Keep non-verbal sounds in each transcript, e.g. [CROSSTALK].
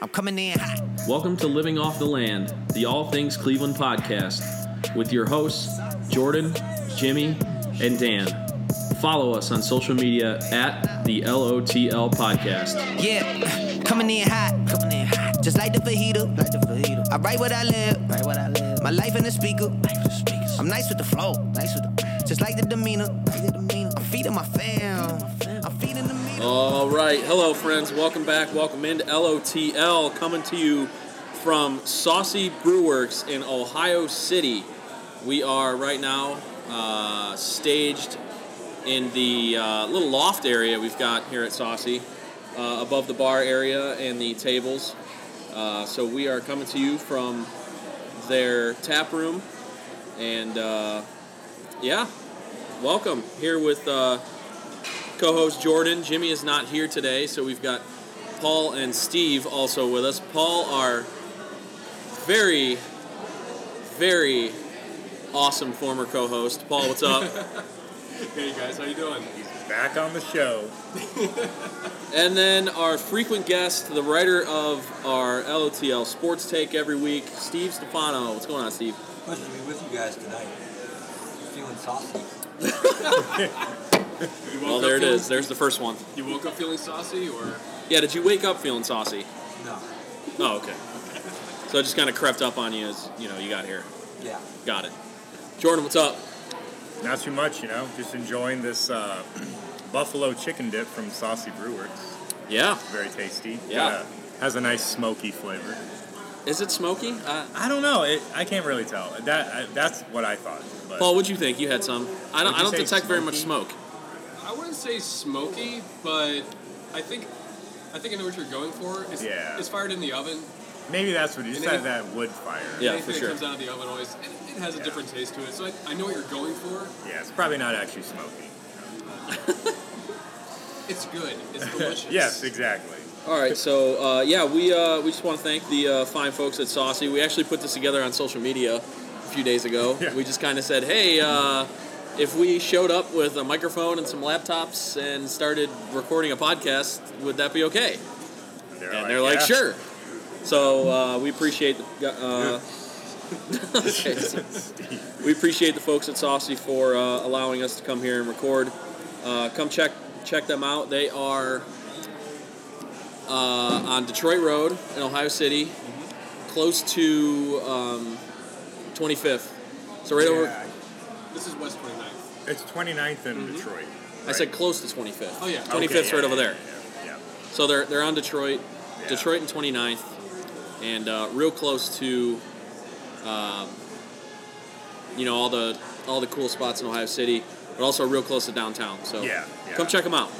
I'm coming in hot. Welcome to Living Off the Land, the All Things Cleveland podcast, with your hosts, Jordan, Jimmy, and Dan. Follow us on social media at the LOTL podcast. Yeah, coming in hot. Coming in hot. Just like the fajita. Like the fajita. I write what I live. Write what I live. My life in the speaker. Life the speakers. I'm nice with the flow. Nice with the Just like the demeanor. Like the demeanor. I'm feeding my fam. Feeding the meter. All right. Hello, friends. Welcome back. Welcome into LOTL, coming to you from Saucy Brew Works in Ohio City. We are right now uh, staged in the uh, little loft area we've got here at Saucy, uh, above the bar area and the tables. Uh, so we are coming to you from their tap room, and uh, yeah, welcome here with uh, co-host Jordan. Jimmy is not here today, so we've got Paul and Steve also with us. Paul, our very, very awesome former co-host. Paul, what's up? [LAUGHS] Hey guys, how you doing? He's back on the show. [LAUGHS] and then our frequent guest, the writer of our LOTL Sports Take every week, Steve Stefano. What's going on, Steve? Pleasure to be with you guys tonight. Feeling saucy. [LAUGHS] You Well, there it feeling- is. There's the first one. You woke up feeling saucy, or Yeah, did you wake up feeling saucy? No. Oh, okay. So it just kind of crept up on you as you know you got here. Yeah. Got it. Jordan, what's up? Not too much, you know. Just enjoying this uh, [CLEARS THROAT] buffalo chicken dip from Saucy Brew Works. Yeah. Very tasty. Yeah. Got a- has a nice smoky flavor. Is it smoky? Uh, I don't know. It, I can't really tell. That I, that's what I thought. But Paul, what'd you think? You had some. I don't. I don't say detect very much smoke. I wouldn't say smoky, but I think I think I know what you're going for. It's, Yeah. it's fired in the oven. maybe that's what you just And had if- that wood fire. Yeah, Anything for sure. that comes out of the oven always it, it has a Yeah. different taste to it. So I, I know what you're going for. Yeah, it's probably not actually smoky. [LAUGHS] It's good. It's [LAUGHS] delicious. Yes, exactly. All right, so uh, yeah, we uh, we just want to thank the uh, fine folks at Saucy. We actually put this together on social media a few days ago. Yeah. We just kind of said, hey, uh, if we showed up with a microphone and some laptops and started recording a podcast, would that be okay? They're And they're like, yeah. sure. So uh, we appreciate the, uh, [LAUGHS] we appreciate the folks at Saucy for uh, allowing us to come here and record. Uh, come check check them out. They are uh, on Detroit Road in Ohio City, close to um, 25th. So right over. This is West 29th. It's 29th in Detroit. I said close to 25th. Oh, yeah. 25th 's Okay, yeah, right over there. Yeah, yeah. So they're they're on Detroit, Yeah. Detroit and 29th, and uh, real close to, um, you know, all the all the cool spots in Ohio City, but also real close to downtown. So Yeah, yeah. come check them out.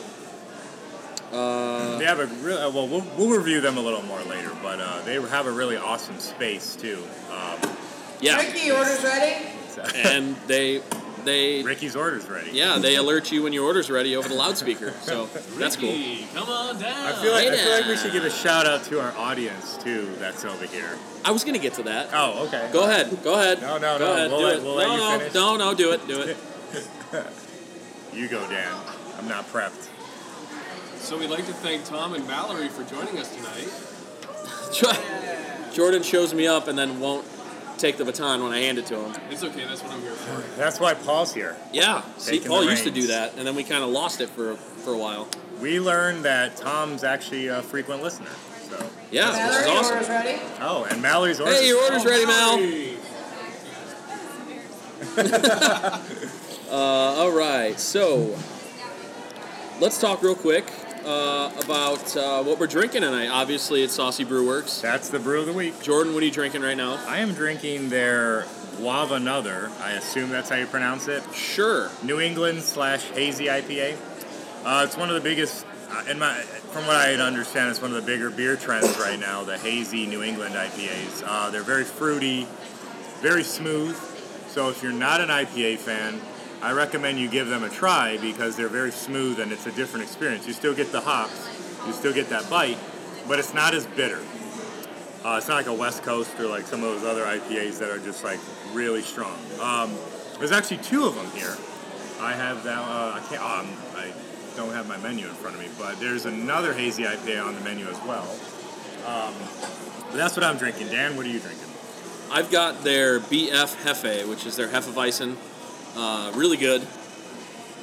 Uh, They have a real uh, well. We'll, we'll review them a little more later, but uh, they have a really awesome space too. Um, yeah, Ricky, orders ready? and they they Ricky's orders ready. yeah they alert you when your order's ready over the loudspeaker. So [LAUGHS] that's cool. Ricky, come on down. I feel like I feel like we now. should give a shout out to our audience too. That's over here. I was gonna get to that. Oh, okay. Go ahead. Go ahead. No, no, Go no. ahead. We'll do let- it. we'll let no, you no, finish. no, no. Do it. Do it. [LAUGHS] You go, Dan. I'm not prepped. So we'd like to thank Tom and Valerie for joining us tonight. [LAUGHS] Jordan shows me up and then won't take the baton when I hand it to him. It's okay. That's what I'm here for. That's why Paul's here. Yeah. See, Taking Paul the used to do reins. that, and then we kind of lost it for for a while. We learned that Tom's actually a frequent listener. So. Yeah, which is awesome. ready? Oh, and Mallory's orders. Hey, your order's ready, Mal. [LAUGHS] Uh, all right, so let's talk real quick uh, about uh, what we're drinking tonight. Obviously, it's Saucy Brew Works. That's the brew of the week. Jordan, what are you drinking right now? I am drinking their Guava Another. I assume that's how you pronounce it. Sure. New England slash hazy IPA. Uh, it's one of the biggest, uh, in my, from what I understand, it's one of the bigger beer trends right now. The hazy New England IPAs. Uh, they're very fruity, very smooth. So if you're not an IPA fan, I recommend you give them a try because they're very smooth and it's a different experience. You still get the hops, you still get that bite, but it's not as bitter. Uh, it's not like a West Coast or like some of those other IPAs that are just like really strong. Um, there's actually two of them here. I have that. Uh, I can't. Um, I don't have my menu in front of me, but there's another hazy IPA on the menu as well. Um, that's what I'm drinking. Dan, what are you drinking? I've got their BF Hefe, which is their Hefeweizen. Uh, really good,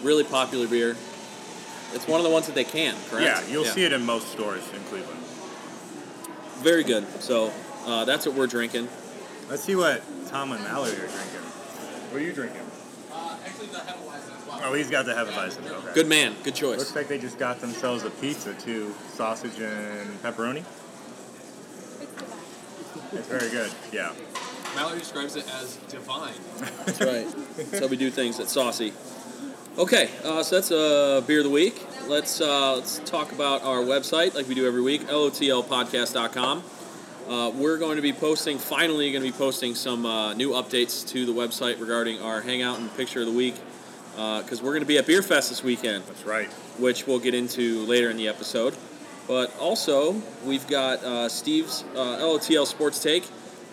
really popular beer. It's one of the ones that they can, correct? Yeah, you'll see it in most stores in Cleveland. Very good. So uh, that's what we're drinking. Let's see what Tom and Mallory are drinking. What are you drinking? Uh, actually, the Hefeweizen. Oh, he's got the Hefeweizen. Okay. Good man. Good choice. Looks like they just got themselves a pizza too, sausage and pepperoni. It's very good. Yeah. Mallory describes it as divine. That's right. That's how we do things at Saucy. Okay, uh, so that's uh, beer of the week. Let's uh, let's talk about our website like we do every week, lotlpodcast.com. Uh, we're going to be posting, finally, going to be posting some uh, new updates to the website regarding our hangout and picture of the week because we're going to be at Beer Fest this weekend, That's right. which we'll get into later in the episode. But also, we've got uh, Steve's uh, LOTL Sports Take,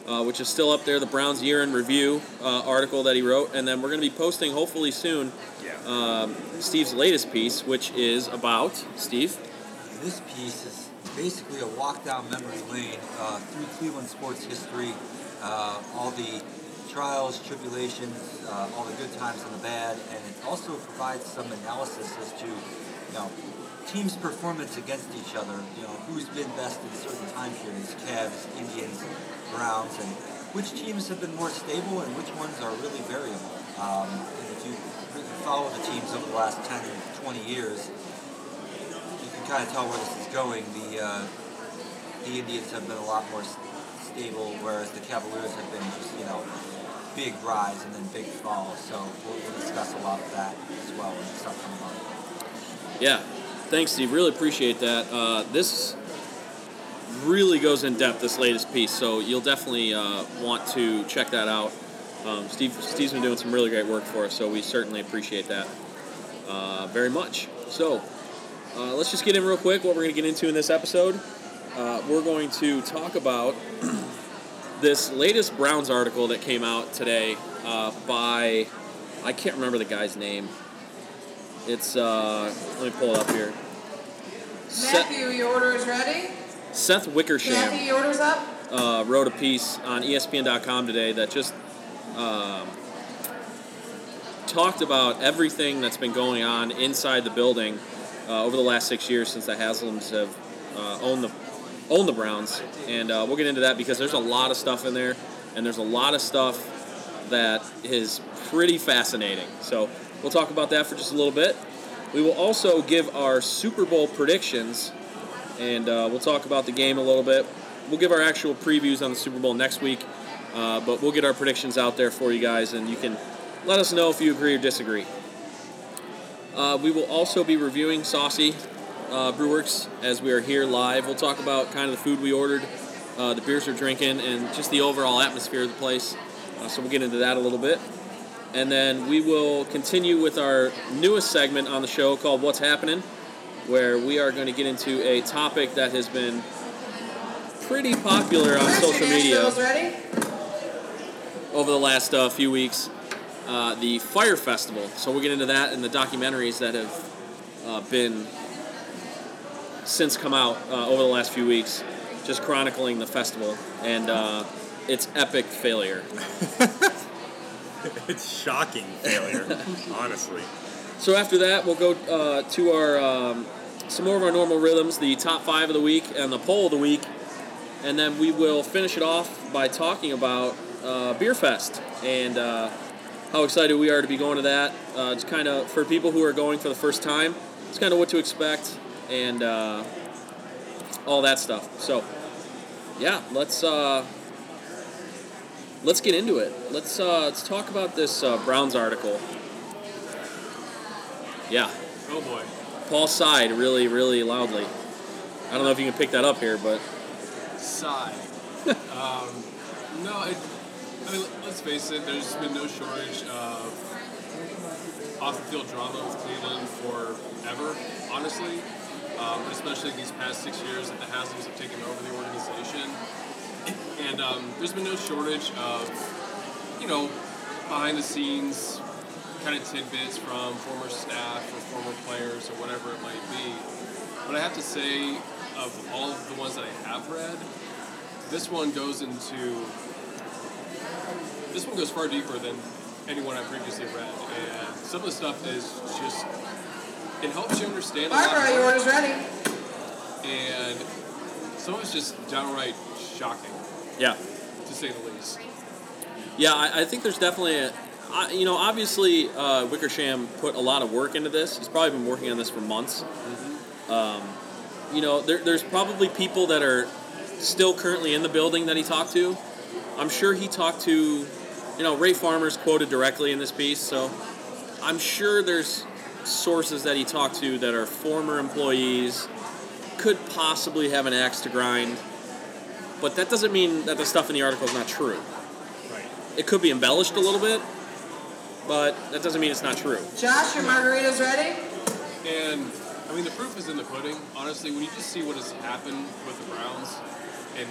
uh, which is still up there, the Browns year in review uh, article that he wrote. And then we're going to be posting, hopefully soon, um, Steve's latest piece, which is about Steve. This piece is basically a walk down memory lane uh, through Cleveland sports history, uh, all the trials, tribulations, uh, all the good times and the bad, and it also provides some analysis as to, you know, teams' performance against each other. You know, who's been best in certain time periods: Cavs, Indians, Browns, and which teams have been more stable and which ones are really variable. Um, and if you follow the teams over the last 10, or 20 years, you can kind of tell where this is going. The uh, the Indians have been a lot more stable, whereas the Cavaliers have been just you know big rise and then big fall. So we'll, we'll discuss a lot of that as well in this upcoming month. Yeah, thanks, Steve. Really appreciate that. Uh, this really goes in depth. This latest piece, so you'll definitely uh, want to check that out. Um, Steve, Steve's been doing some really great work for us, so we certainly appreciate that uh, very much. So uh, let's just get in real quick. What we're going to get into in this episode, uh, we're going to talk about [CLEARS THROAT] this latest Browns article that came out today uh, by I can't remember the guy's name. It's uh, let me pull it up here. Matthew, your order is ready. Seth Wickersham Matthew, order's up. uh, wrote a piece on ESPN.com today that just um, talked about everything that's been going on inside the building uh, over the last six years since the Haslams have uh, owned the owned the Browns, and uh, we'll get into that because there's a lot of stuff in there, and there's a lot of stuff that is pretty fascinating. So we'll talk about that for just a little bit. We will also give our Super Bowl predictions, and uh, we'll talk about the game a little bit. We'll give our actual previews on the Super Bowl next week, uh, but we'll get our predictions out there for you guys, and you can let us know if you agree or disagree. Uh, we will also be reviewing Saucy uh, Brew Works as we are here live. We'll talk about kind of the food we ordered, uh, the beers we're drinking, and just the overall atmosphere of the place. Uh, so we'll get into that a little bit. And then we will continue with our newest segment on the show called What's Happening, where we are going to get into a topic that has been pretty popular on social media over the last uh, few weeks. Uh, the Fyre Festival. So we'll get into that and the documentaries that have uh, been since come out uh, over the last few weeks, just chronicling the festival and uh, its epic failure. [LAUGHS] It's shocking failure, [LAUGHS] honestly. So after that, we'll go uh, to our um, some more of our normal rhythms, the top five of the week and the poll of the week, and then we will finish it off by talking about uh, Beer Fest and uh, how excited we are to be going to that. Uh, it's kind of for people who are going for the first time. It's kind of what to expect and uh, all that stuff. So yeah, let's uh, let's get into it. Let's let's talk about this Browns article. Yeah. Oh boy. Paul sighed really, really loudly. I don't know if you can pick that up here, but Sigh. [LAUGHS] um, no, it, I mean, let's face it, there's been no shortage of off the field drama with Cleveland forever, honestly. Um, especially these past six years that the Haslams have taken over the organization. And um, there's been no shortage of, you know, behind the scenes kind of tidbits from former staff or former players or whatever it might be. But I have to say, of all of the ones that I have read, this one goes into this one goes far deeper than anyone I previously read, and some of the stuff is just it helps you understand a lot Barbara, your more, order's ready. and some of it's just downright shocking, Yeah. to say the least. Yeah, I, I think there's definitely a. I, you know, obviously, uh, Wickersham put a lot of work into this. He's probably been working on this for months. Um, you know, there, there's probably people that are still currently in the building that he talked to. I'm sure he talked to, you know, Ray Farmer's quoted directly in this piece, so I'm sure there's sources that he talked to that are former employees, could possibly have an axe to grind, but that doesn't mean that the stuff in the article is not true. Right. It could be embellished a little bit, but that doesn't mean it's not true. Josh, your margarita's ready. And I mean, the proof is in the pudding. Honestly, when you just see what has happened with the Browns, and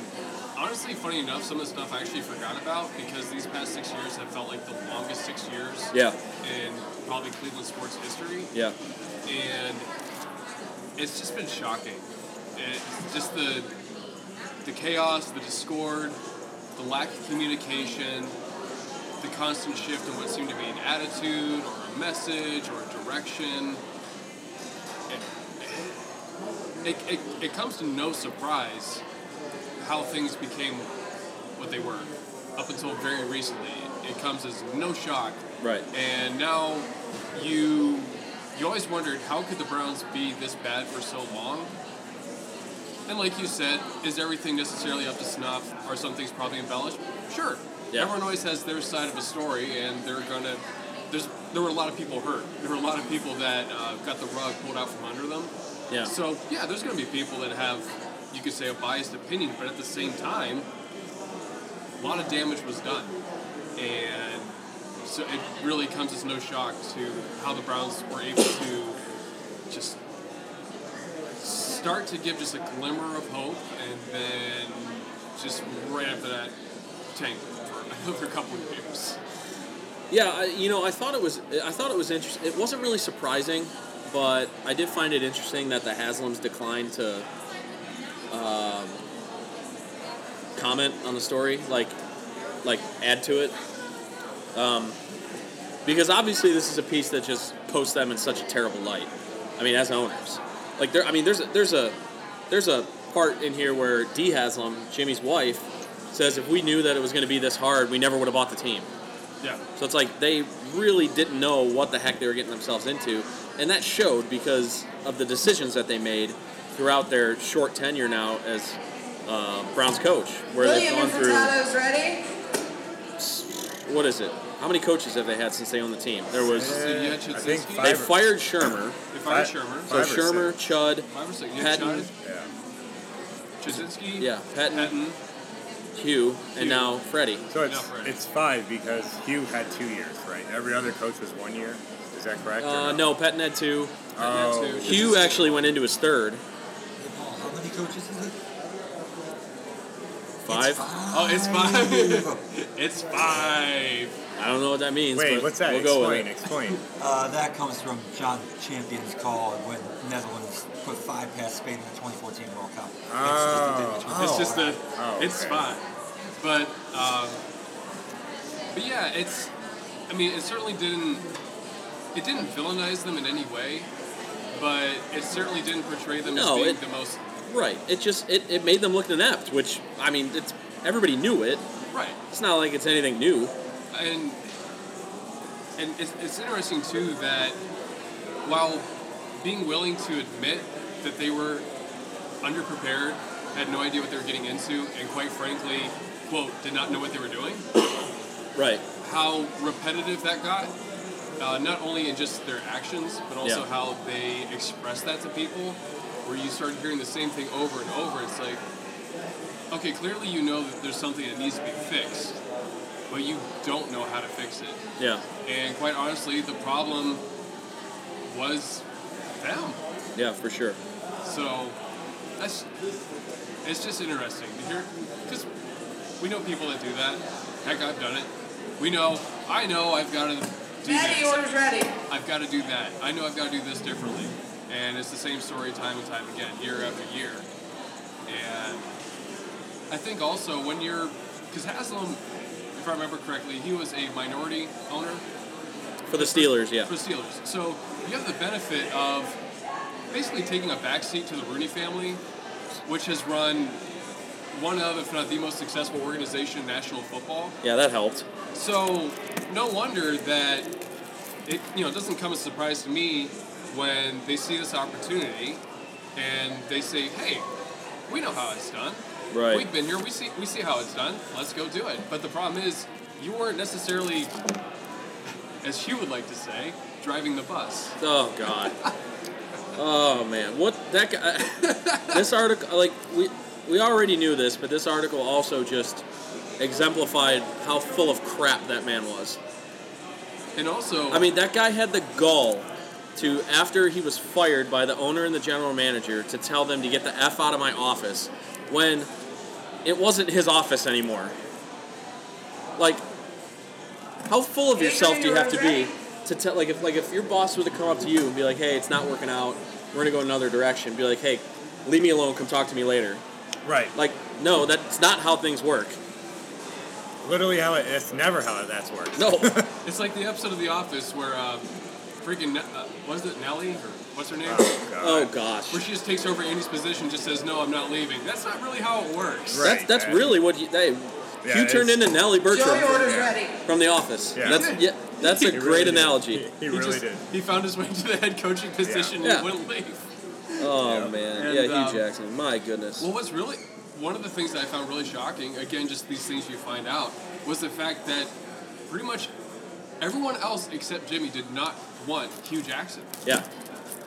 honestly, funny enough, some of the stuff I actually forgot about because these past six years have felt like the longest six years Yeah, in probably Cleveland sports history, yeah, and it's just been shocking. It's just the the chaos, the discord, the lack of communication, the constant shift in what seemed to be an attitude or a message or a direction. It, it, it, it comes to no surprise how things became what they were up until very recently. It comes as no shock right. and now you you always wondered how could the Browns be this bad for so long? And like you said, is everything necessarily up to snuff? Are some things probably embellished? Sure. Yeah. Everyone always has their side of a story, and they're gonna. There's there were a lot of people hurt. There were a lot of people that uh, got the rug pulled out from under them. Yeah. So yeah, there's gonna be people that have, you could say, a biased opinion, but at the same time, a lot of damage was done, and so it really comes as no shock to how the Browns were able to just start to give just a glimmer of hope, and then just right after that, tank for a couple of years. Yeah, I, you know, I thought it was I thought it was interesting. It wasn't really surprising, but I did find it interesting that the Haslams declined to um, comment on the story, like like add to it, um, because obviously this is a piece that just posts them in such a terrible light. I mean, as owners, like there, I mean, there's a, there's a there's a part in here where Dee Haslam, Jimmy's wife, says if we knew that it was going to be this hard, we never would have bought the team. Yeah. So it's like they really didn't know what the heck they were getting themselves into, and that showed because of the decisions that they made throughout their short tenure now as uh, Browns coach, where William they've gone through Furtado's ready. what is it? How many coaches have they had since they owned the team? There was So you had I think Chudzinski? they five or- fired Shurmur, They fired Five- Shurmur. so Five Shurmur, six. Chud, Five or six. Pettine, Yeah. Chudzinski, yeah, Pettine, Pettine. Hue, and Hue. now Freddie. So it's Enough, right. it's five because Hue had two years, right? Every other coach was one year. Is that correct? Uh, no, Pettine had two. Oh, Pettine had two. Hue actually went into his third. Hey, Paul, how many coaches is it? Five. Oh, it's five. [LAUGHS] it's five. I don't know what that means. Wait, but what's that? We'll go with explain, it. explain. Uh, that comes from Jon Champion's call when Netherlands put five past Spain in the 2014 World Cup. It's just a. Oh. It's just the. Oh, it's okay. fine. But um, but yeah, it's. I mean, it certainly didn't. It didn't villainize them in any way, but it certainly didn't portray them No, as being it- the most Right. It just it, it made them look inept, which I mean, it's everybody knew it. right. It's not like it's anything new. and and it's, it's interesting too that while being willing to admit that they were underprepared, had no idea what they were getting into, and quite frankly, quote, did not know what they were doing, Right. how repetitive that got. Uh, not only in just their actions, but also Yeah. how they express that to people, where you start hearing the same thing over and over. It's like, okay, clearly you know that there's something that needs to be fixed, but you don't know how to fix it. Yeah. And quite honestly, the problem was them. Yeah, for sure. So that's it's just interesting to hear because we know people that do that. Heck, I've done it. We know. I know I've got to do Maddie, this. order's ready. I've got to do that. I know I've got to do this differently. And it's the same story time and time again, year after year. And I think also when you're, because Haslam, if I remember correctly, he was a minority owner For the Steelers, yeah. for the Steelers. So you have the benefit of basically taking a backseat to the Rooney family, which has run one of, if not the most successful organization in national football. Yeah, that helped. So no wonder that it you know it doesn't come as a surprise to me when they see this opportunity and they say, "Hey, we know how it's done. Right. We've been here. We see we see how it's done. Let's go do it." But the problem is, you weren't necessarily, as Hue would like to say, driving the bus. Oh God. Oh man, what that guy? [LAUGHS] this article, like we we already knew this, but this article also just exemplified how full of crap that man was. And also, I mean, that guy had the gall to, after he was fired by the owner and the general manager, to tell them to get the f out of my office when it wasn't his office anymore. Like, how full of yourself do you you have to be ready? To tell? Like, if like if your boss were to come up to you and be like, "Hey, it's not working out. We're gonna go another direction." Be like, "Hey, leave me alone. Come talk to me later." Right. Like, no, that's not how things work. Literally how it, it's never how that's worked. No. [LAUGHS] it's like the episode of The Office where um, freaking Ne- uh, was it Nellie or what's her name? Oh, God. oh gosh. Where she just takes over Andy's position, just says, "No, I'm not leaving." That's not really how it works. Right. That's that's man. really what you. They, Yeah, you turned it's- into Nellie Bertram. Joey orders Yeah. ready. from The Office. Yeah. That's yeah, that's a He great really did. analogy. He, he He really just- did. He found his way to the head coaching position Yeah. and wouldn't leave. Oh Yeah. man, And, yeah, Hue um, Jackson. My goodness. Well, what's really one of the things that I found really shocking, again, just these things you find out, was the fact that pretty much everyone else except Jimmy did not want Hue Jackson. Yeah,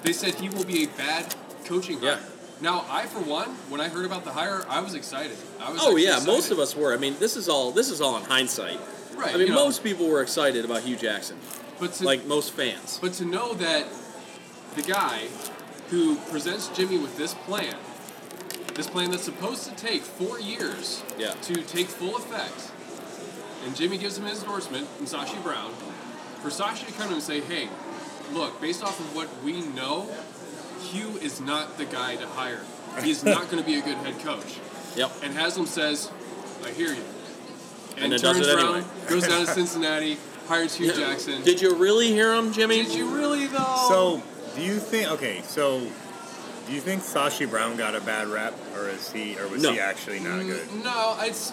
They said he will be a bad coaching Yeah. hire. Now, I for one, when I heard about the hire, I was excited. I was Oh yeah, most of us were. I mean, this is all this is all in hindsight. Right. I mean, you know, most people were excited about Hue Jackson, but to, like most fans. But to know that the guy who presents Jimmy with this plan, this plan that's supposed to take four years Yeah. to take full effect, and Jimmy gives him his endorsement and Sashi Brown, for Sashi to come and say, hey, look, based off of what we know, Hue is not the guy to hire. He's not going to be a good head coach. [LAUGHS] Yep. And Haslam says, I hear you. And then does turns it around, anyway. goes down to [LAUGHS] Cincinnati, hires Hue Jackson. Did you really hear him, Jimmy? Did you really though? So, do you think? Okay, so do you think Sashi Brown got a bad rap, or is he, or was No. he actually not good? no, it's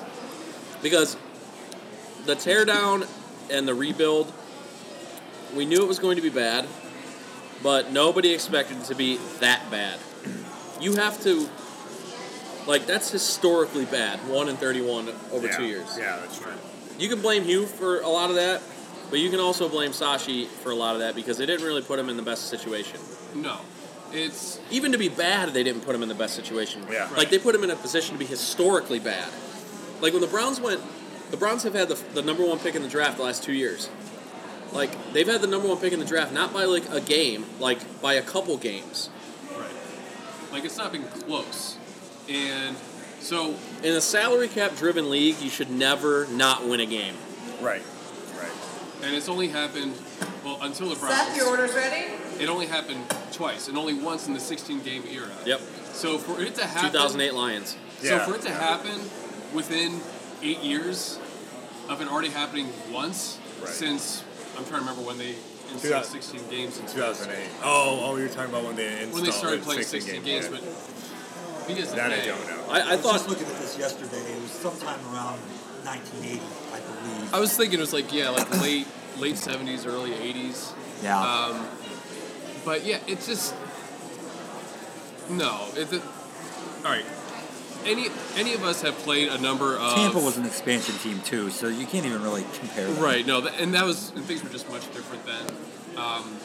because the teardown and the rebuild, we knew it was going to be bad, but nobody expected it to be that bad. You have to, like, that's historically bad. One in thirty-one over yeah. two years. Yeah, that's true. You can blame Hue for a lot of that, but you can also blame Sashi for a lot of that because they didn't really put him in the best situation. no, it's Even to be bad, they didn't put him in the best situation. Yeah. Like they put him in a position to be historically bad. Like when the Browns went, the Browns have had the, the number one pick in the draft the last two years. Like they've had the number one pick in the draft not by like a game, like by a couple games. right. Like it's not been close, and so In a salary cap driven league, you should never not win a game. Right. Right. and it's only happened well until the Browns. Seth, your order's ready? It only happened twice, and only once in the 16 game era. Yep. So for it to happen, 2008 Lions. Yeah. So for it to Yeah. happen within eight years of it already happening once Right. since I'm trying to remember when they Two installed 16 games in 2008. Oh, oh, you're talking about when they installed when they started the playing 16 16 game, games, yeah. but be that I may, don't know. I, I I was thought just looking at this yesterday. It was sometime around 1980, I believe. I was thinking it was like yeah, like late late 70s, early 80s. yeah. Um, but yeah, it's just no. It, it, all right. Any any of us have played a number of Tampa was an expansion team too, so you can't even really compare. Them. Right, no, th- and that was and things were just much different then. Um,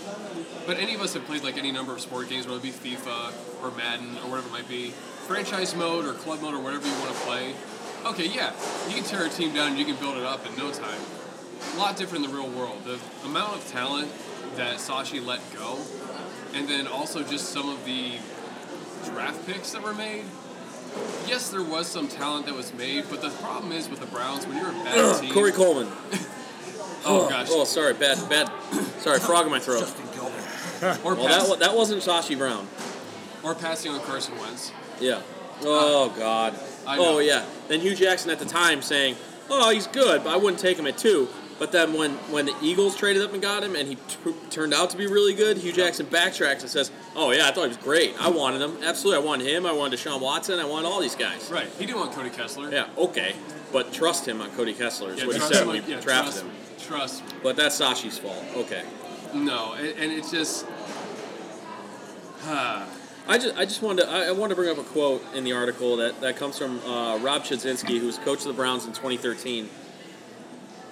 but any of us have played like any number of sport games, whether it be FIFA or Madden or whatever it might be, franchise mode or club mode or whatever you want to play. Okay, yeah, you can tear a team down and you can build it up in no time. A lot different in the real world. The amount of talent that Sashi let go, and then also just some of the draft picks that were made. Yes, there was some talent that was made, but the problem is with the Browns when you're a bad team. Corey Coleman. [LAUGHS] Oh gosh. Oh, sorry, bad, bad. Sorry, frog in my throat. Justin Gilbert. [LAUGHS] Or, Well, pass, that, that wasn't Sashi Brown. or passing on Carson Wentz. Yeah. Uh, oh God. I oh, know. Oh yeah. Then Hue Jackson at the time saying, "Oh, he's good, but I wouldn't take him at two. But then when when the Eagles traded up and got him, and he t- turned out to be really good, Hue Jackson backtracks and says, "Oh yeah, I thought he was great. I wanted him. Absolutely, I wanted him. I wanted Deshaun Watson. I wanted all these guys. Right. He didn't want Cody Kessler. Yeah, okay, but trust him on Cody Kessler is Yeah, what he said him, we yeah, drafted trust, him. Trust me. But that's Sashi's fault. Okay. No, and, and it's just. I just, I just wanted to, I, I wanted to bring up a quote in the article that, that comes from uh, Rob Chudzinski, who was coach of the Browns in 2013.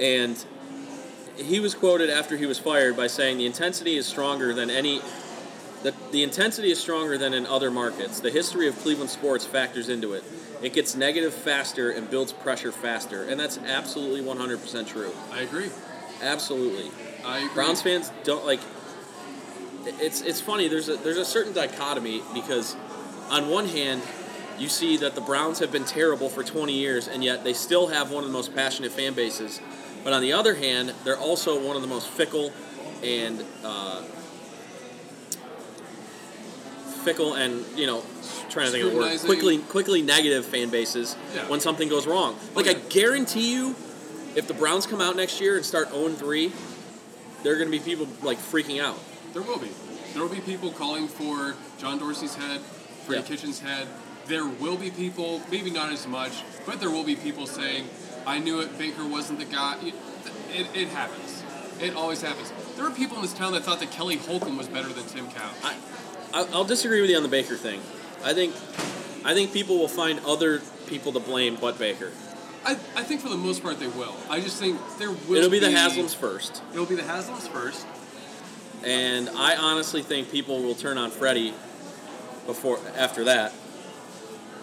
And he was quoted after he was fired by saying, The intensity is stronger than any. The, the intensity is stronger than in other markets. The history of Cleveland sports factors into it. It gets negative faster and builds pressure faster. And that's absolutely 100% true. I agree. Absolutely. I agree. Browns fans don't like. It's it's funny. There's a there's a certain dichotomy because, on one hand, you see that the Browns have been terrible for 20 years, and yet they still have one of the most passionate fan bases. But on the other hand, they're also one of the most fickle and uh, fickle and you know trying to think of the word quickly quickly negative fan bases Yeah. when something goes wrong. Like I guarantee you, if the Browns come out next year and start 0 3, there are going to be people like freaking out. There will be. There will be people calling for John Dorsey's head, Freddie Yeah. Kitchens' head. There will be people, maybe not as much, but there will be people saying, I knew it, Baker wasn't the guy. It, it, it happens. It always happens. There were people in this town that thought that Kelly Holcomb was better than Tim Couch. I, I- I'll disagree with you on the Baker thing. I think, I think people will find other people to blame but Baker. I, I think for the most part they will. I just think there will It'll be the Haslams first, It'll be the Haslams first. and I honestly think people will turn on Freddie before after that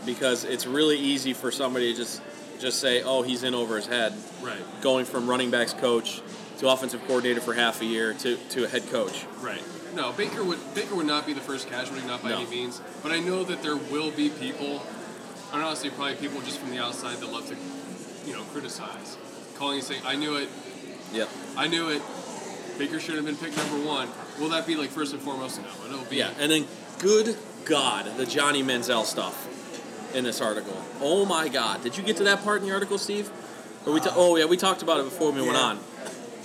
because it's really easy for somebody to just just say, "Oh, he's in over his head." Right. going from running backs coach to offensive coordinator for half a year to, to a head coach. Right. No, Baker would Baker would not be the first casualty, not by No. any means. But I know that there will be people, and honestly, probably people just from the outside that love to, you know, criticize, calling and saying, "I knew it, Yep. I knew it. Baker should have been picked number one." Will that be like first and foremost? No, it'll be. Yeah, and then good God, the Johnny Manziel stuff in this article. Oh my God, did you get to that part in the article, Steve? Or we ta- oh yeah, we talked about it before we went on.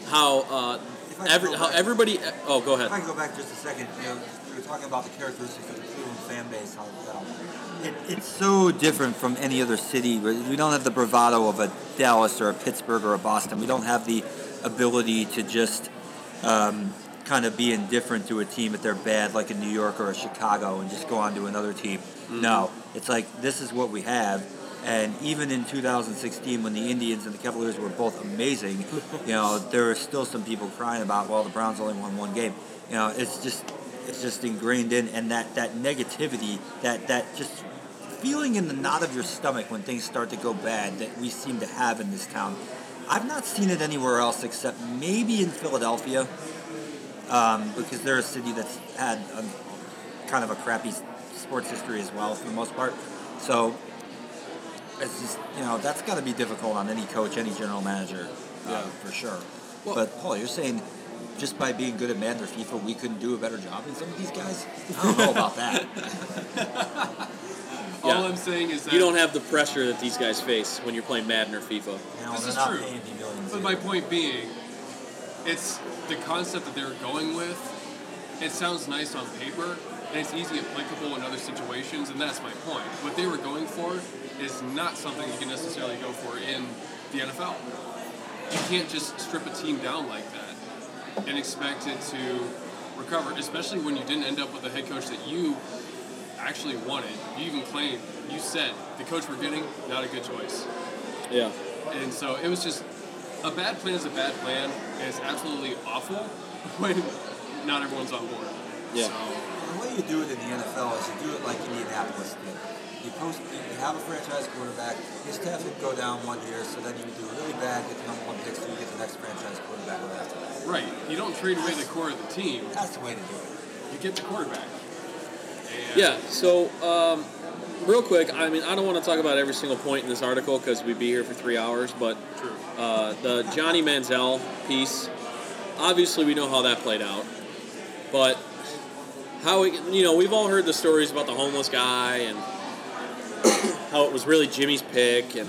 How uh, If I could every how back- everybody. Oh, go ahead. If I can go back just a second, you know, we were talking about the characteristics of the Cleveland fan base. How, how it, it's so different from any other city. We don't have the bravado of a Dallas or a Pittsburgh or a Boston. We don't have the ability to just um, kind of be indifferent to a team if they're bad, like a New York or a Chicago, and just go on to another team. No, it's like this is what we have. And even in 2016, when the Indians and the Cavaliers were both amazing, you know, [LAUGHS] there are still some people crying about, well, the Browns only won one game. You know, it's just it's just ingrained in, and that that negativity, that that just feeling in the knot of your stomach when things start to go bad that we seem to have in this town. I've not seen it anywhere else except maybe in Philadelphia, um, because they're a city that's had a, kind of a crappy sports history as well for the most part. So it's just you know that's got to be difficult on any coach, any general manager, uh, for sure. but Paul, you're saying just by being good at Madden or FIFA, we couldn't do a better job than some of these guys? I don't know about that. [LAUGHS] All Yeah. I'm saying is that You don't have the pressure that these guys face when you're playing Madden or FIFA. You know, This is true. paying me. But my point being, it's the concept that they're going with. It sounds nice on paper, and it's easy applicable in other situations, and that's my point. What they were going for is not something you can necessarily go for in the NFL. You can't just strip a team down like that and expect it to recover, especially when you didn't end up with a head coach that you actually wanted. You even claimed, you said, the coach we're getting, not a good choice. Yeah. And so it was just a bad plan is a bad plan, and it's absolutely awful [LAUGHS] when not everyone's on board. Yeah. So, The way you do it in the NFL is you do it like Indianapolis did. You post, you have a franchise quarterback. You just have him go down one year, so then you do really bad, get the number one pick, so you get the next franchise quarterback right after that. right, you don't trade away the core of the team. That's the way to do it. You get the quarterback. And Yeah. So, um, real quick, I mean, I don't want to talk about every single point in this article because we'd be here for three hours, but uh, the Johnny Manziel piece, obviously we know how that played out, but how we, you know, we've all heard the stories about the homeless guy and [COUGHS] how it was really Jimmy's pick and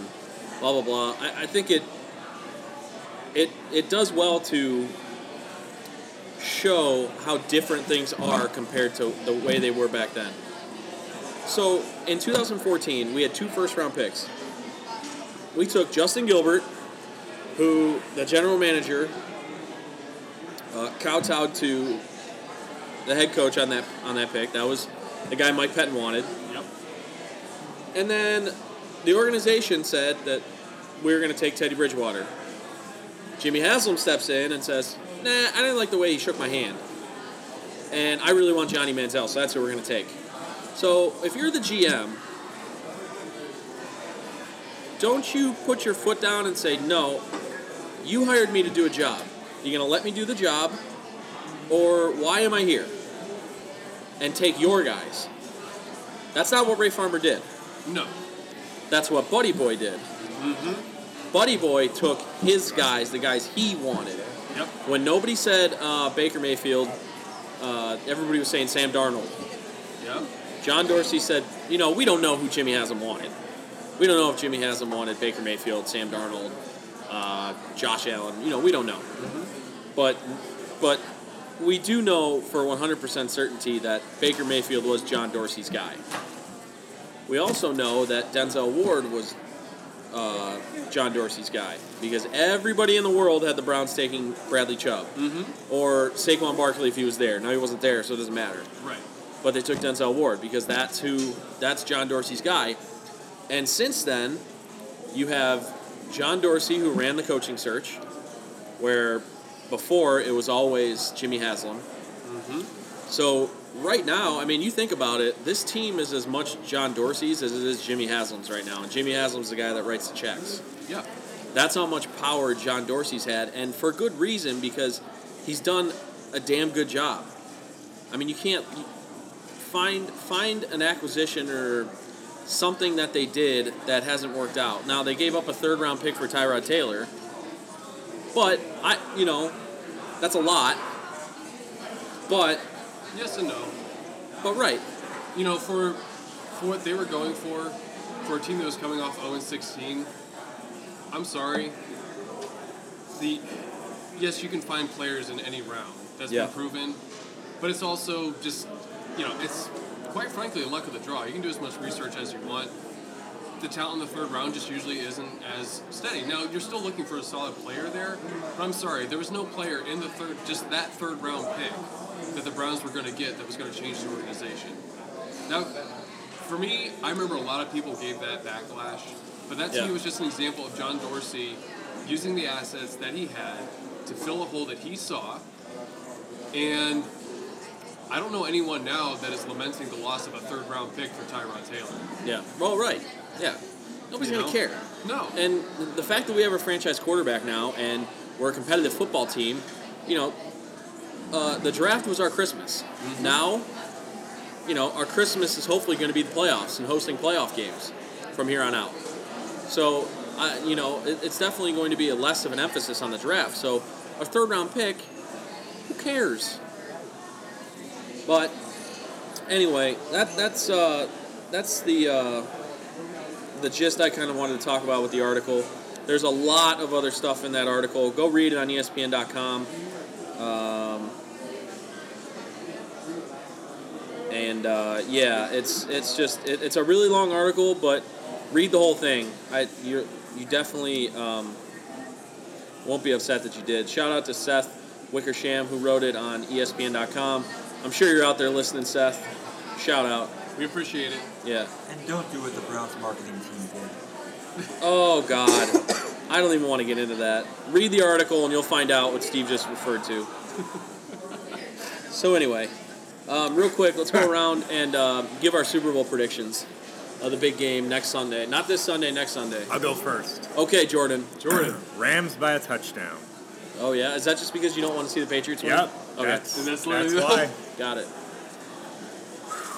blah blah blah. I, I think it it it does well to show how different things are compared to the way they were back then. So in 2014, we had two first round picks. We took Justin Gilbert, who the general manager uh, kowtowed to the head coach on that on that pick. That was the guy Mike Pettine wanted. Yep. And then the organization said that we were going to take Teddy Bridgewater. Jimmy Haslam steps in and says, "Nah, I didn't like the way he shook my hand, and I really want Johnny Manziel, so that's who we're going to take." So if you're the GM, don't you put your foot down and say, "No, you hired me to do a job. You're going to let me do the job, or why am I here?" And take your guys. That's not what Ray Farmer did. No. That's what Buddy Boy did. Mhm. Buddy Boy took his guys, the guys he wanted. Yep. When nobody said uh, Baker Mayfield, uh, everybody was saying Sam Darnold. Yep. John Dorsey said, you know, we don't know who Jimmy Haslam wanted. We don't know if Jimmy Haslam wanted Baker Mayfield, Sam Darnold, uh, Josh Allen. You know, we don't know. Mhm. But, but we do know for 100% certainty that Baker Mayfield was John Dorsey's guy. We also know that Denzel Ward was uh, John Dorsey's guy because everybody in the world had the Browns taking Bradley Chubb or Saquon Barkley if he was there. Now he wasn't there, so it doesn't matter. Right. But they took Denzel Ward because that's who that's John Dorsey's guy. And since then, you have John Dorsey who ran the coaching search, where before it was always Jimmy Haslam. Mm-hmm. So right now, I mean, you think about it, this team is as much John Dorsey's as it is Jimmy Haslam's right now, and Jimmy Haslam's the guy that writes the checks. Yeah. That's how much power John Dorsey's had, and for good reason because he's done a damn good job. I mean, you can't find find an acquisition or something that they did that hasn't worked out. Now they gave up a third round pick for Tyrod Taylor, but I, you know, that's a lot. But Yes and no. but right, You know, for for what they were going for, for a team that was coming off 0 16, I'm sorry. The yes, you can find players in any round. That's Yeah. been proven, but it's also just you know, it's quite frankly a luck of the draw. You can do as much research as you want. The talent in the third round just usually isn't as steady. Now you're still looking for a solid player there, but I'm sorry, there was no player in the third, just that third round pick that the Browns were going to get that was going to change the organization. Now, for me, I remember a lot of people gave that backlash, but that to Yeah. me was just an example of John Dorsey using the assets that he had to fill a hole that he saw. And I don't know anyone now that is lamenting the loss of a third round pick for Tyrod Taylor. yeah, well, right, yeah. Nobody's You gonna know? care. No. And the fact that we have a franchise quarterback now and we're a competitive football team, you know, uh, the draft was our Christmas. Now, you know, our Christmas is hopefully going to be the playoffs and hosting playoff games from here on out. So, I you know, it, it's definitely going to be a less of an emphasis on the draft. So, a third round pick, who cares? But anyway, that that's uh, that's the. Uh, the gist I kind of wanted to talk about with the article. There's a lot of other stuff in that article. Go read it on ESPN.com. Um, and uh, yeah, it's it's just it, it's a really long article, but read the whole thing. I you you definitely um, won't be upset that you did. Shout out to Seth Wickersham who wrote it on ESPN.com. I'm sure you're out there listening, Seth. Shout out. we appreciate it. Yeah. And don't do what the Browns marketing team did. Oh God, [COUGHS] I don't even want to get into that. Read the article and you'll find out what Steve just referred to. so anyway, um, real quick, let's go around and uh, give our Super Bowl predictions of the big game next Sunday. Not this Sunday, next Sunday. I'll go first. Okay, Jordan. Jordan. Rams by a touchdown. Oh yeah, is that just because you don't want to see the Patriots win? Yep. Okay, That's, that's that's, why. Got it.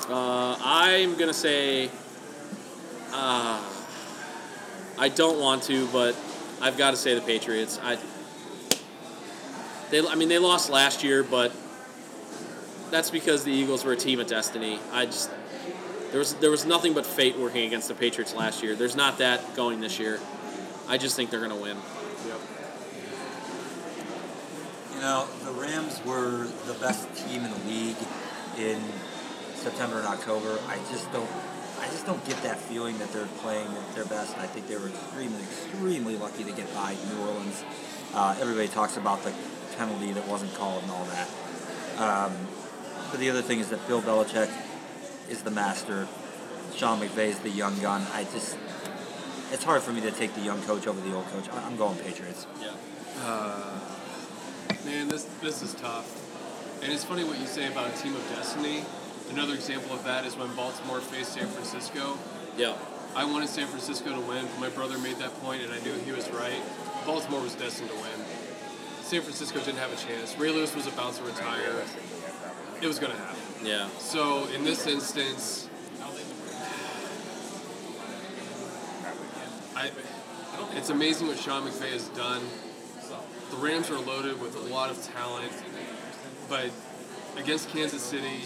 Uh, I'm gonna say. Uh, I don't want to, but I've got to say the Patriots. I. They, I mean, they lost last year, but that's because the Eagles were a team of destiny. I just, There was there was nothing but fate working against the Patriots last year. There's not that going this year. I just think they're to win. Yep. You know, the Rams were the best team in the league in September and October. I just don't. I just don't get that feeling that they're playing their best. I think they were extremely, extremely lucky to get by New Orleans. Uh, everybody talks about the penalty that wasn't called and all that. Um, but the other thing is that Bill Belichick is the master. Sean McVay is the young gun. I just, it's hard for me to take the young coach over the old coach. I- I'm going Patriots. Man, this this is tough. And it's funny what you say about a team of destiny. Another example of that is when Baltimore faced San Francisco. Yeah. I wanted San Francisco to win. but My brother made that point, and I knew he was right. Baltimore was destined to win. San Francisco didn't have a chance. Ray Lewis was about to retire. It was going to happen. Yeah. So in this instance, I, it's amazing what Sean McVay has done. The Rams are loaded with a lot of talent, but against Kansas City,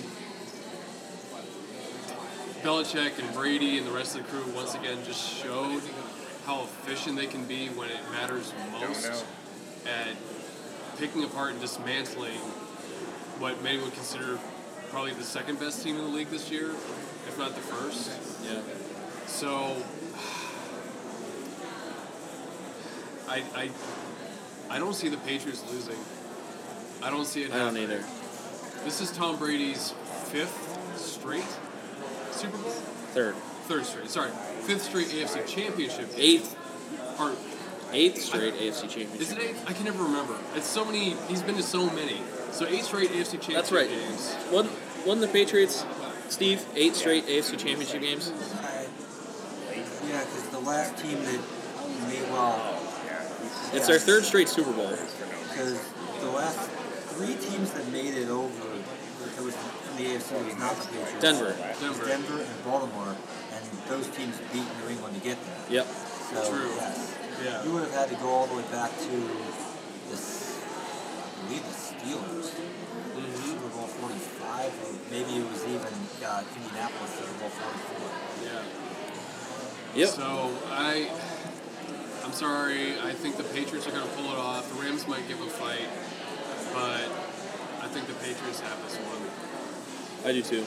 Belichick and Brady and the rest of the crew once again just showed how efficient they can be when it matters most at picking apart and dismantling what many would consider probably the second best team in the league this year, if not the first. Yeah. So [SIGHS] I I I don't see the Patriots losing. I don't see it I don't either. This is Tom Brady's fifth straight Super Bowl? Third. Third straight, sorry. Fifth straight AFC championship. Eighth. Or Eighth straight AFC championship. is it eighth? I can never remember. It's so many he's been to so many. So eight straight AFC championship That's right. games. Wasn't, wasn't the Patriots, Steve, eight straight AFC championship games? Yeah, because the last team that made well, It's their third straight Super Bowl. because the last three teams that made it over, it was from the AFC, it was not the Patriots. Denver. It was Denver. Denver and Baltimore, and those teams beat New England to get there. Yep. So, True. yes. Yeah. You would have had to go all the way back to the, S- I believe the Steelers, Mm-hmm. Super Bowl 45, or maybe it was even uh, Indianapolis Super Bowl 44. Yeah. Yep. So I, I'm sorry. I think the Patriots are going to pull it off. The Rams might give a fight, but I think the Patriots have this one. I do too.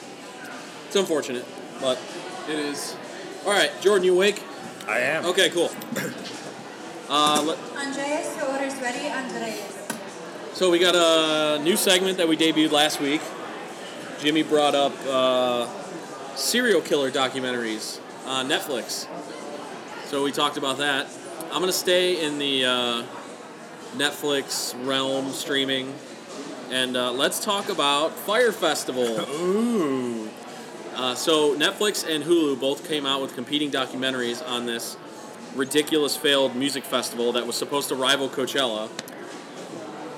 It's unfortunate, but It is. all right. Jordan, you awake? I am. Okay, cool. [COUGHS] Uh, let, Andreas, your order is ready. Andreas. so we got a new segment that we debuted last week. Jimmy brought up uh, serial killer documentaries on Netflix. So we talked about that. I'm gonna stay in the uh, Netflix realm streaming, and uh, let's talk about Fyre Festival. Ooh. [LAUGHS] Uh, so Netflix and Hulu both came out with competing documentaries on this ridiculous failed music festival that was supposed to rival Coachella.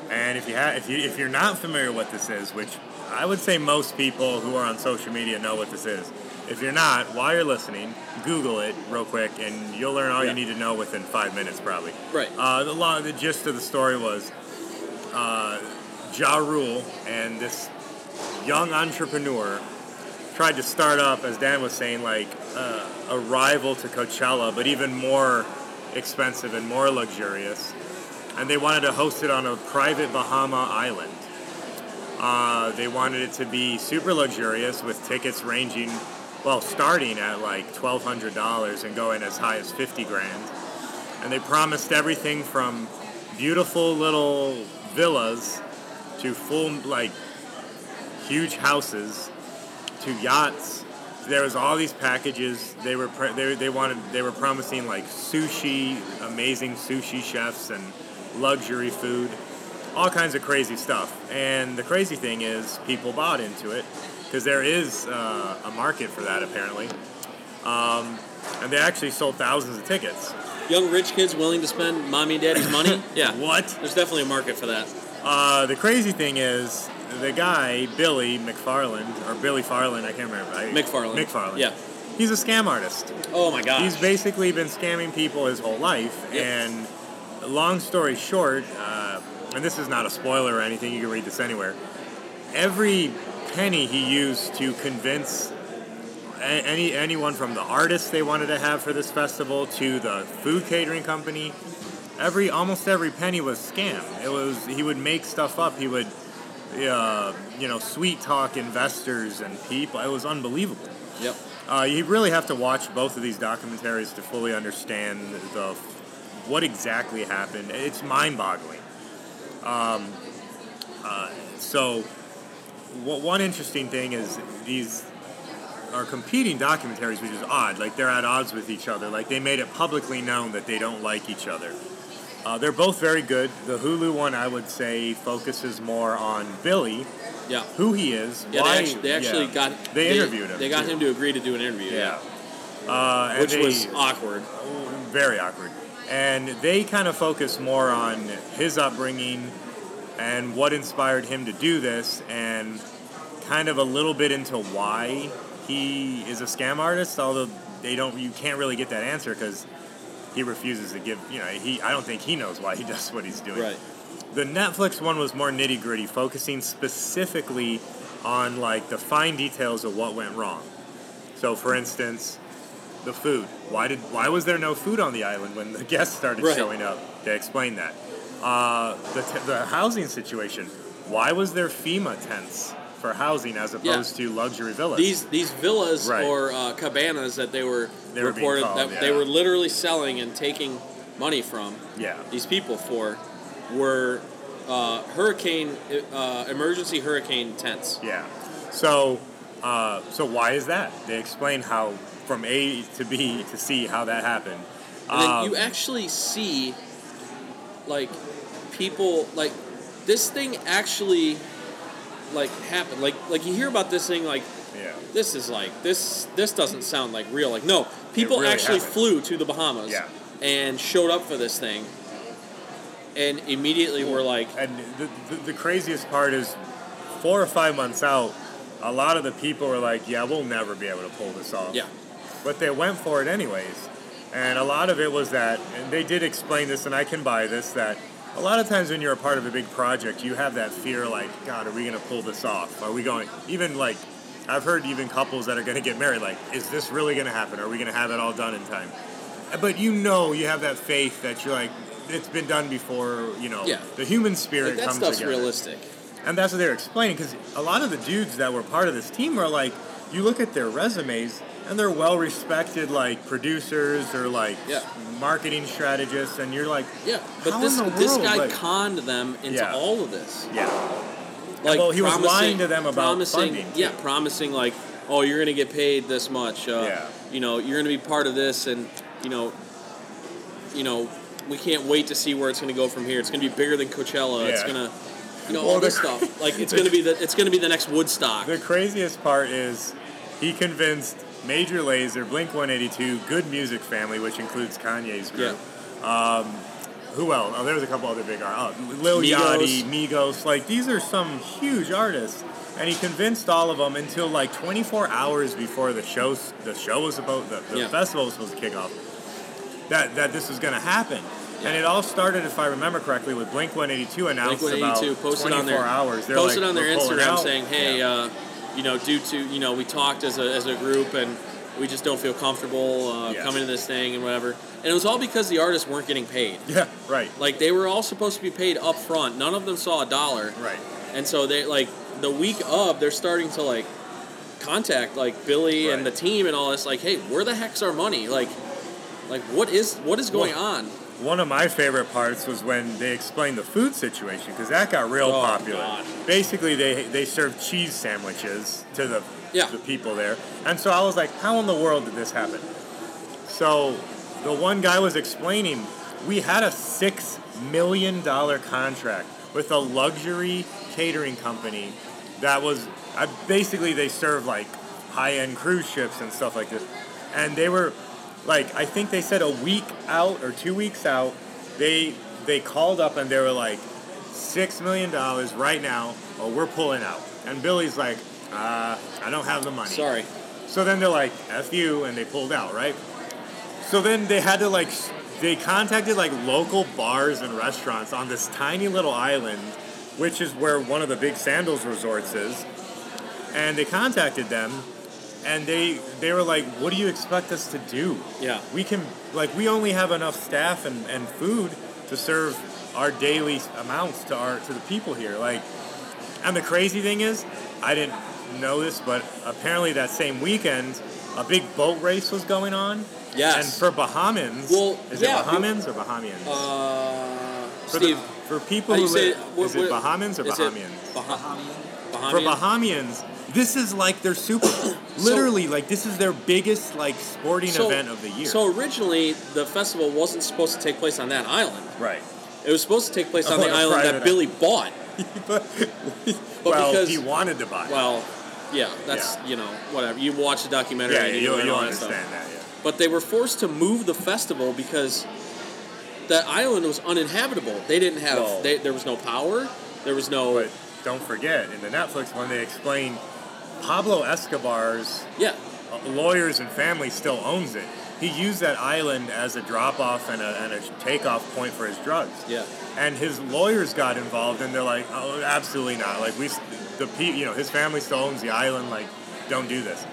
And if you ha- if you if you're not familiar what this is, which I would say most people who are on social media know what this is. If you're not, while you're listening, Google it real quick, and you'll learn all Yeah. you need to know within five minutes, probably. Right. Uh, the long, the gist of the story was, uh, Ja Rule and this young entrepreneur tried to start up, as Dan was saying, like uh, a rival to Coachella, but even more expensive and more luxurious. And they wanted to host it on a private Bahama island. Uh, they wanted it to be super luxurious with tickets ranging, well, starting at like $1,200 and going as high as 50 grand. And they promised everything from beautiful little villas to full, like, huge houses to yachts. There was all these packages. They were they, they wanted they were promising like sushi, amazing sushi chefs and luxury food, all kinds of crazy stuff. And the crazy thing is, people bought into it because there is uh, a market for that apparently. Um, and they actually sold thousands of tickets. Young rich kids willing to spend mommy and daddy's money? [LAUGHS] Yeah. What? There's definitely a market for that. Uh, the crazy thing is, the guy Billy McFarland or Billy Farland, I can't remember. I- McFarland. McFarland. Yeah. He's a scam artist. Oh my god. He's basically been scamming people his whole life. Yep. And long story short, uh, and this is not a spoiler or anything, you can read this anywhere. Every penny he used to convince any anyone from the artists they wanted to have for this festival to the food catering company. Every almost every penny was scam. It was he would make stuff up. He would, uh, you know, sweet talk investors and people. It was unbelievable. Yep. Uh, you really have to watch both of these documentaries to fully understand the what exactly happened. It's mind-boggling. Um, uh, so, one interesting thing is these are competing documentaries, which is odd. Like they're at odds with each other. Like they made it publicly known that they don't like each other. Uh, they're both very good. The Hulu one, I would say, focuses more on Billy, Yeah. who he is, Yeah, why. they actually, they actually yeah. got. They interviewed him, They got too. him to agree to do an interview. Yeah. Uh, Which they- was awkward. very awkward. And they kind of focus more on his upbringing and what inspired him to do this, and kind of a little bit into why he is a scam artist. Although they don't, you can't really get that answer because he refuses to give. You know, he. I don't think he knows why he [LAUGHS] does what he's doing. Right. The Netflix one was more nitty gritty, focusing specifically on like the fine details of what went wrong. So, for instance, the food. Why did why was there no food on the island when the [LAUGHS] guests started Right. showing up? They explained that. Uh, the t- the housing situation. Why was there FEMA tents for housing as opposed to luxury villas? These these villas Right. or uh, cabanas that they were They were reported called, that yeah. they were literally selling and taking money from yeah, these people for were uh, hurricane uh, emergency hurricane tents. yeah. So uh, so why is that? They explain how from A to B to C how that happened. And then Um, you actually see like people like this thing actually like happened. Like like you hear about this thing like yeah. this is like this this doesn't sound like real. Like no, people really actually happened. flew to the Bahamas Yeah. and showed up for this thing. And immediately were like, And the, the, the craziest part is, four or five months out, a lot of the people were like, "Yeah, we'll never be able to pull this off." yeah, But they went for it anyways, and a lot of it was that, and they did explain this, and I can buy this that. A lot of times when you're a part of a big project, you have that fear, like, God, are we going to pull this off? Are we going? Even like, I've heard even couples that are going to get married, like, is this really going to happen? Are we going to have it all done in time? But you know, you have that faith that you're like, it's been done before. You know, Yeah. the human spirit like that comes stuff's together. realistic. And that's what they're explaining because a lot of the dudes that were part of this team were like, you look at their resumes and they're well respected, like producers or like Yeah. marketing strategists, and you're like, Yeah, but this this world? guy Like- conned them into Yeah. all of this. yeah, Like Well, he was lying to them about promising, funding. Yeah, promising like, oh, you're gonna get paid this much. Uh, Yeah. You know, you're gonna be part of this, and you know, you know, we can't wait to see where it's gonna go from here. It's gonna be bigger than Coachella. yeah. It's gonna, you know, Well, all this stuff. Like it's [LAUGHS] gonna be the it's gonna be the next Woodstock. the craziest part is he convinced Major Lazer, Blink 182, Good Music Family, which includes Kanye's group. Who else? Oh, there was a couple other big artists. Oh, Lil Migos. Yachty, Migos. Like these are some huge artists, and he convinced all of them until like 24 hours before the show. The show was supposed. The, the Yeah. festival was supposed to kick off. That that this was going to happen, and it all started, if I remember correctly, with Blink 182 Blink announced 182 about posted 24 on their hours. They're posted like, on their Instagram out." saying, "Hey, Yeah. uh, you know, due to you know, we talked as a as a group and." We just don't feel comfortable uh, Yes. coming to this thing and whatever. And it was all because the artists weren't getting paid. yeah, right, Like they were all supposed to be paid up front. None of them saw a dollar. right. And so they like the week of they're starting to like contact like Billy and the team and all this like, hey, where the heck's our money? Like like what is what is going Well, on? One of my favorite parts was when they explained the food situation because that got real Oh, popular. God. Basically, they they served cheese sandwiches to the Yeah. the people there, and so I was like, "How in the world did this happen?" So the one guy was explaining, we had a six million dollar contract with a luxury catering company that was I, basically they serve like high end cruise ships and stuff like this, and they were like I think they said a week out or two weeks out, they they called up and they were like six million dollars right now, or we're pulling out. And Billy's like, uh, I don't have the money. Sorry. So then they're like, F you, and they pulled out, right? So then they had to like, they contacted like local bars and restaurants on this tiny little island, which is where one of the big Sandals resorts is. And they contacted them, and they they were like, "What do you expect us to do? Yeah. we can like we only have enough staff and, and food to serve our daily amounts to our to the people here. Like, and the crazy thing is, I didn't know this, but apparently that same weekend, a big boat race was going on. Yes. And for Bahamans, Well, is yeah, it Bahamans or Bahamians? Uh, for, Steve, the, for people how who you say live, what- is it what- Bahamans or Bahamians? it Bahamians? Bah- For Bahamians, this is like their super. [COUGHS] literally, like this is their biggest like sporting So- event of the year. So originally, the festival wasn't supposed to take place on that island. right. It was supposed to take place on Oh, the island that Billy bought. but [LAUGHS] But well, because he wanted to buy. it. well, yeah, that's you know whatever. You watch the documentary, yeah, and you you'll, learn you'll all that stuff. understand that. Yeah. But they were forced to move the festival because that island was uninhabitable. They didn't have. Well- they, there was no power. There was no. But don't forget in the Netflix one they explain Pablo Escobar's yeah. uh, lawyers and family still owns it. He used that island as a drop off and a, and a takeoff point for his drugs. Yeah. And his lawyers got involved, and they're like, "Oh, absolutely not! Like we, the you know, his family still owns the island. Like, don't do this."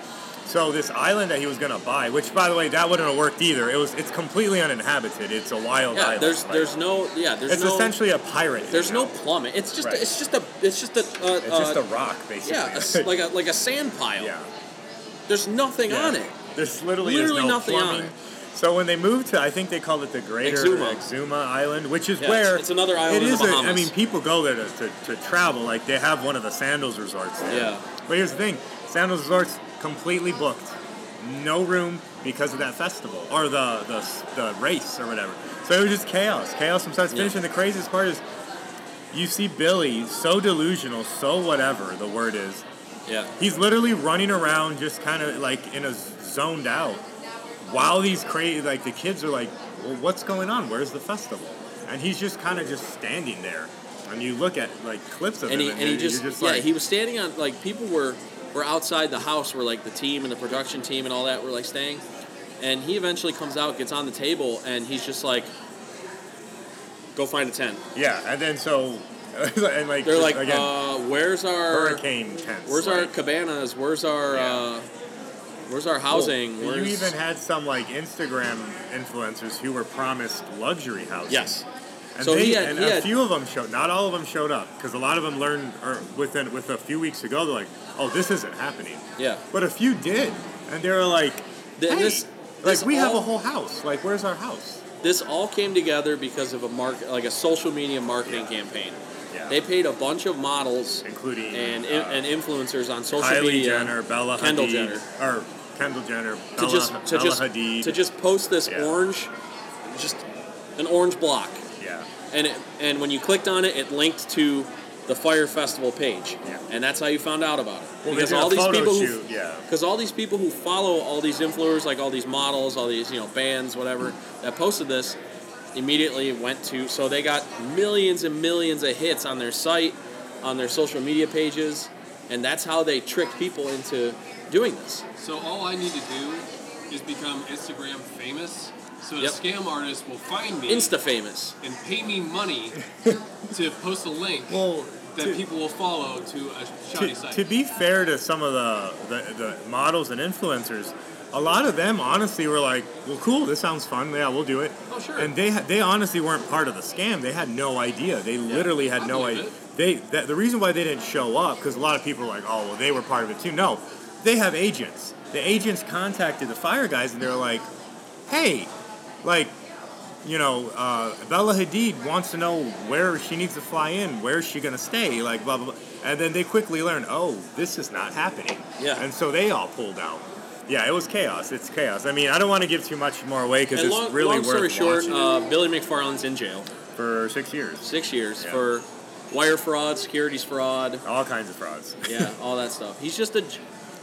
So this island that he was gonna buy, which by the way, that wouldn't have worked either. It was, it's completely uninhabited. It's a wild Yeah. island. There's Like, there's no yeah. There's it's no. essentially a pirate. There's no plumbing. It's just Right. it's just a it's just a uh, It's just uh, a rock, basically. yeah a [LAUGHS] like a like a sand pile. yeah. There's nothing Yeah. on it. There's literally, Literally no nothing on it. So when they moved to, I think they called it the Greater Exuma. Exuma, Island, which is Yeah, where it's- it's another island It in the is. a- I mean, people go there to, to, to travel. Like they have one of the Sandals resorts there. Yeah. But here's the thing: Sandals resorts completely booked, no room because of that festival or the the, the race or whatever. So it was just chaos, chaos from start to Yeah. finish. And the craziest part is, you see Billy so delusional, so whatever the word is. Yeah. He's literally running around just kind of like in a zoned out while these crazy like the kids are like well what's going on where's the festival and he's just kind of just standing there and you look at like clips of and he him and he just, just yeah like, he was standing on like people were were outside the house where like the team and the production team and all that were like staying. And he eventually comes out gets on the table and he's just like go find a tent. Yeah and then so [LAUGHS] and like they're like again uh, where's our hurricane tents where's our cabanas? Where's our Yeah. uh, where's our housing? well, you even had some like instagram influencers who were promised luxury houses yes. And, So they, he had- and a had- few of them showed. Not all of them showed up because a lot of them learned, or within with a few weeks ago, they're like, "Oh, this isn't happening." yeah But a few did, and they were like, "Hey, this- like this we have a whole house. Like, where's our house?" this all came together because of a mark like a social media marketing campaign Yeah. they paid a bunch of models including and uh, and influencers on social Kylie media Jenner, Bella Kendall Hadid, Jenner. or Kendall Jenner, to just to Bella just Hadid. to just post this Yeah. orange, just an orange block, yeah, and it, and when you clicked on it, it linked to the Fyre Festival page, Yeah. and that's how you found out about it. Well, because all these people shoot, who, yeah. because all these people who follow all these influencers, like all these models, all these you know bands, whatever, that posted this, immediately went to so they got millions and millions of hits on their site, on their social media pages, and that's how they tricked people into doing this. So all I need to do is become Instagram famous, so Yep. a scam artist will find me Insta famous. and pay me money [LAUGHS] to post a link Well, that to- people will follow to a shoddy to, site. to be fair to some of the, the, the models and influencers, a lot of them honestly were like, "Well, cool, this sounds fun. Yeah, we'll do it." Oh, sure. And they they honestly weren't part of the scam. They had no idea. They literally had I no idea. it. They that, the reason why they didn't show up because a lot of people were like, "Oh, well, they were part of it too." No, they have agents. The agents contacted the Fyre guys and they were like, "Hey, like." You know, uh, Bella Hadid wants to know where she needs to fly in. Where's she gonna stay? Like blah blah blah. And then they quickly learn, oh, this is not happening. Yeah. And so they all pulled out. Yeah, it was chaos. It's chaos. I mean, I don't want to give too much more away because it's long, really long story worth short, uh, Billy McFarland's in jail for six years. six years Yeah. for wire fraud, securities fraud, All kinds of frauds. yeah, [LAUGHS] all that stuff. He's just a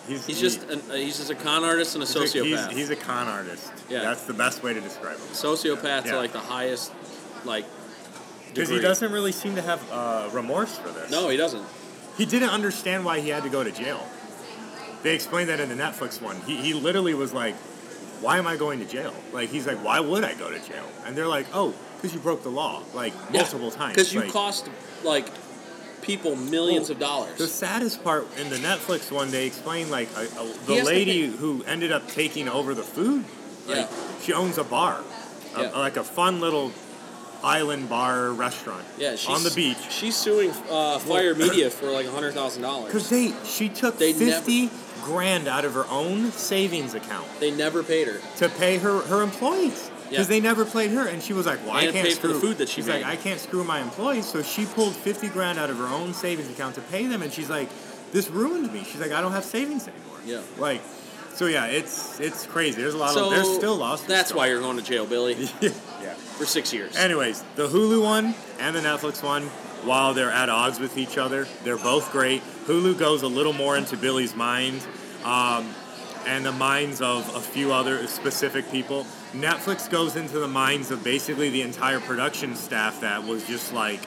He's, he's he- just an, uh, he's just a con artist and a he's a- sociopath. He's, he's a con artist. Yeah. That's the best way to describe him. sociopath Yeah. to like the highest like. Because he doesn't really seem to have uh, remorse for this. No, he doesn't. He didn't understand why he had to go to jail. They explained that in the Netflix one. He, he literally was like, why am I going to jail? Like, he's like, why would I go to jail? And they're like, oh, because you broke the law, like, multiple times. Because you Like, cost like people millions of dollars. The saddest part in the Netflix one, they explained like a, a, the lady who ended up taking over the food. Like, Yeah. she owns a bar, a- Yeah. like a fun little island bar restaurant. Yeah, on the beach. She's suing uh, Fyre Media [CLEARS THROAT] for like hundred thousand dollars. Because they, she took They never- fifty grand out of her own savings account They never paid her. to pay her her employees. Because Yeah. they never played her, and she was like, "Well, I can't pay for the screw." food that she she's like, "I can't screw my employees," so she pulled fifty grand out of her own savings account to pay them, and she's like, "This ruined me." She's like, "I don't have savings anymore." Yeah. Like, so yeah, it's it's crazy. There's a lot So of there's still lawsuits. That's why you're going to jail, Billy, [LAUGHS] yeah. for six years. Anyways, the Hulu one and the Netflix one, while they're at odds with each other, they're both great. Hulu goes a little more into Billy's mind um, and the minds of a few other specific people. Netflix goes into the minds of basically the entire production staff that was just like,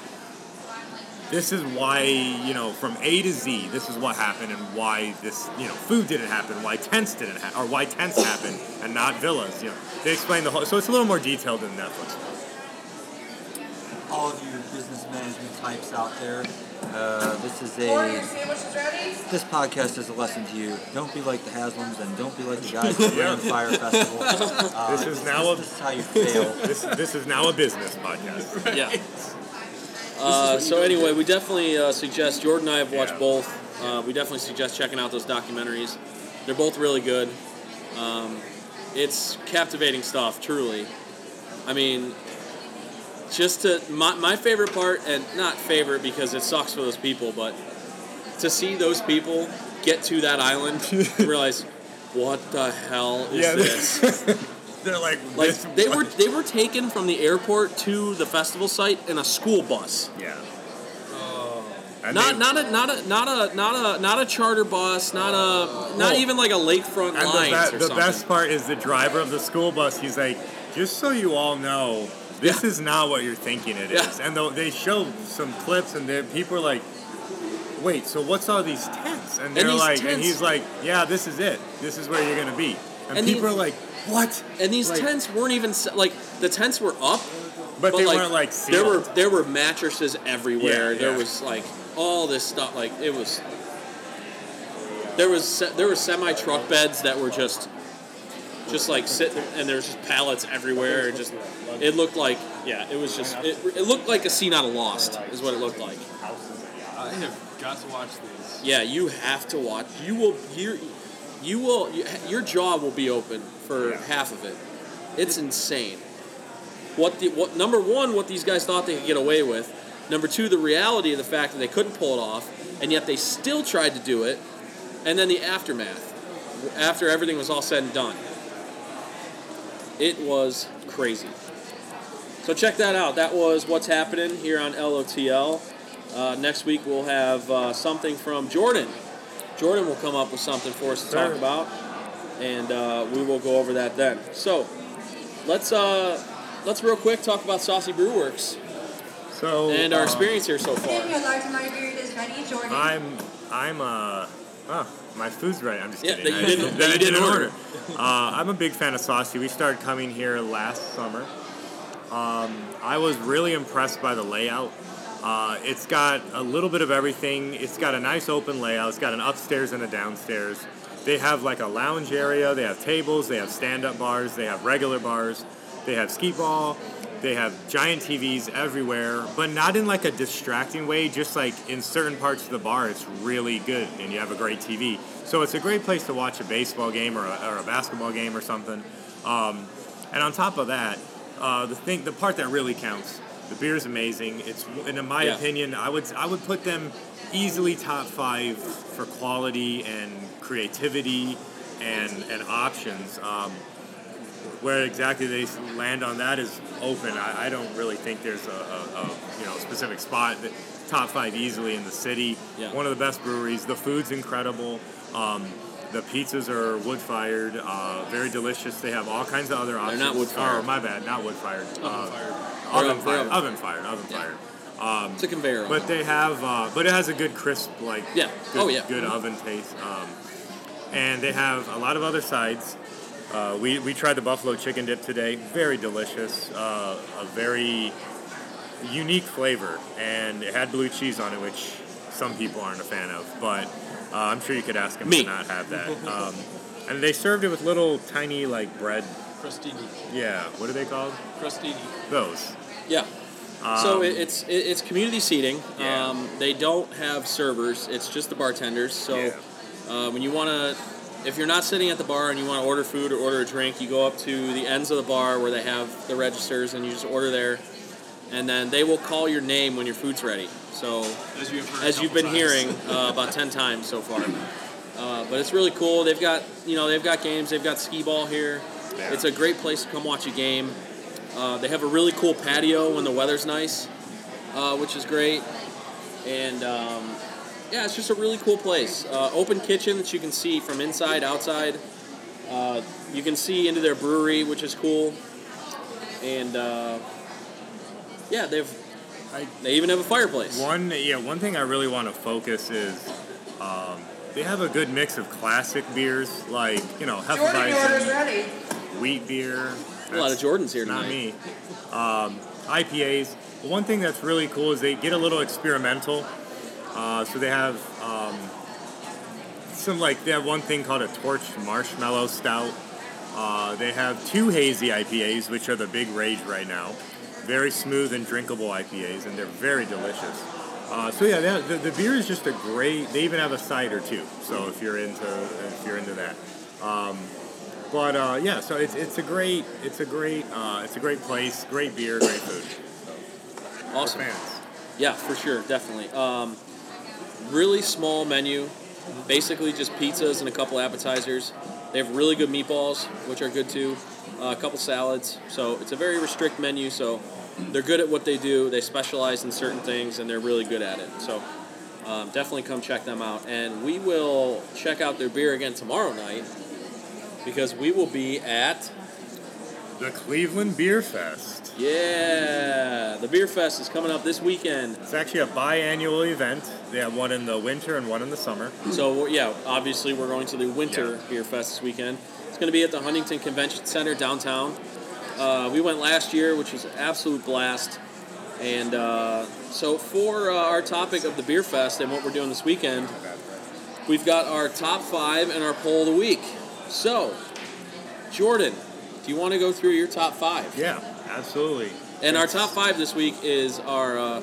this is why, you know, from A to Z, this is what happened and why this, you know, food didn't happen, why tents didn't happen, or why tents happened and not villas, you know. They explain the whole, so it's a little more detailed than Netflix. All of you business management types out there, uh, this is a sandwich is ready? this podcast is a lesson to you. Don't be like the Haslams and don't be like the guys [LAUGHS] at the Grand Fyre Festival. Uh, This is now a- this is how you fail. [LAUGHS] This, this is now a business podcast. yeah. Uh, so anyway, we definitely uh, suggest Jordan and I have watched Yeah. both. Uh, we definitely suggest checking out those documentaries. They're both really good. Um, it's captivating stuff, truly. I mean, just to my, my favorite part, and not favorite because it sucks for those people, but to see those people get to that island [LAUGHS] and realize what the hell is Yeah. this? [LAUGHS] They're like, Like they were they were taken from the airport to the festival site in a school bus. Yeah. Oh. And Not they- not a not a not a not a not a charter bus, not a oh. not No. even like a lakefront and lines the, be- the best part is the driver of the school bus. He's like, just so you all know, this Yeah. is not what you're thinking it is. Yeah. And though they show some clips, and people are like, wait, so what's all these tents? And they're these like, and he's like, yeah, this is it. This is where you're gonna be. And, And people the- are like, what? and these like- tents weren't even like the tents were up, But, they weren't like there were there were mattresses everywhere. Yeah, There was like all this stuff. Like it was. There was there were semi truck beds that were just, just like sitting, and there was just pallets everywhere. Just, it looked like yeah, it was just it, it looked like a scene out of Lost is what it looked like. I have got to watch these. Yeah, you have to watch. You will you you will you, your jaw will be open for Yeah. half of it. It's insane. What the what number one? What these guys thought they could get away with. Number two, the reality of the fact that they couldn't pull it off, and yet they still tried to do it. And then the aftermath, after everything was all said and done. It was crazy. So check that out. That was what's happening here on LOTL. Uh, next week we'll have uh, something from Jordan. Jordan will come up with something for us to Sure. talk about, and uh, we will go over that then. So let's uh, let's real quick talk about Saucy Brew Works So and our uh, experience here so far. your large margarita is ready, I'm I'm uh oh, my food's right. I'm just Yeah, kidding. that you didn't- that that I you didn't order. Uh, I'm a big fan of Saucy. We started coming here last summer. Um, I was really impressed by the layout. Uh, it's got a little bit of everything. It's got a nice open layout. It's got an upstairs and a downstairs. They have like a lounge area. They have tables. They have stand-up bars. They have regular bars. They have skee ball. They have giant TVs everywhere, but not in like a distracting way. Just like in certain parts of the bar, it's really good, and you have a great TV. So it's a great place to watch a baseball game or a, or a basketball game or something. Um, and on top of that, uh, the thing, the part that really counts, the beer is amazing. It's, and in my Yeah. opinion, I would I would put them easily top five for quality and creativity and and options. Um, where exactly they land on that is open. I, I don't really think there's a, a, a you know specific spot. that top five easily in the city. Yeah. One of the best breweries. The food's incredible. Um, the pizzas are wood fired, uh, very delicious. They have all kinds of other options. They're not wood-fired. Oh, my bad, not wood fired. Uh, Oven oven fired. fired. Oven fired. Oven Yeah. fired. Um, It's a conveyor. but they have, uh, but it has a good crisp, like Yeah. good, Oh, yeah. good oven taste. Um, and they have a lot of other sides. Uh, we we tried the buffalo chicken dip today. Very delicious. Uh, a very unique flavor, and it had blue cheese on it, which some people aren't a fan of, but uh, I'm sure you could ask them Me. to not have that. Um, and they served it with little tiny like bread. Crostini. Yeah, what are they called? Crostini. Those. Yeah. so Um, it, it's it, it's community seating. Yeah. Um, they don't have servers. It's just the bartenders. So Yeah. uh, when you want to, if you're not sitting at the bar and you want to order food or order a drink, you go up to the ends of the bar where they have the registers and you just order there, and then they will call your name when your food's ready. So As you as you've been times. hearing uh, about 10 times so far. Uh, but it's really cool. They've got, you know, they've got games. They've got skee ball here. Yeah. It's a great place to come watch a game. Uh, they have a really cool patio when the weather's nice, uh, which is great. And um, yeah, it's just a really cool place. Uh, open kitchen that you can see from inside, outside. Uh, you can see into their brewery, which is cool. And uh, yeah, they've I- they even have a fireplace. One, yeah, one thing I really want to focus is um, they have a good mix of classic beers like you know Jordan, your Hefeweizen, wheat beer. A lot of Jordans here Not tonight. me. Um, IPAs. But one thing that's really cool is they get a little experimental. Uh, so they have um, some like they have one thing called a torched marshmallow stout. Uh, they have two hazy IPAs, which are the big rage right now. Very smooth and drinkable IPAs, and they're very delicious. Uh, so yeah, that, the, the beer is just a great. They even have a cider too. So if you're into if you're into that, um, but uh, yeah, so it's, it's a great it's a great uh, it's a great place, great beer, great food. for Awesome. fans. Yeah, for sure, definitely. Um, really small menu, basically just pizzas and a couple appetizers. They have really good meatballs, which are good too. Uh, a couple salads. So it's a very restrict menu. So they're good at what they do. They specialize in certain things, and they're really good at it. So um, definitely come check them out. And we will check out their beer again tomorrow night because we will be at The Cleveland Beer Fest. yeah the beer fest is coming up this weekend. It's actually a biannual event. They have one in the winter and one in the summer. So yeah, obviously we're going to the Winter Yeah. Beer Fest this weekend. It's going to be at the Huntington Convention Center downtown. Uh, we went last year, which was an absolute blast. And uh, so for uh, our topic of the Beer Fest and what we're doing this weekend, we've got our top five and our poll of the week. So, Jordan, do you want to go through your top five? Yeah, absolutely. And our top five this week is our uh,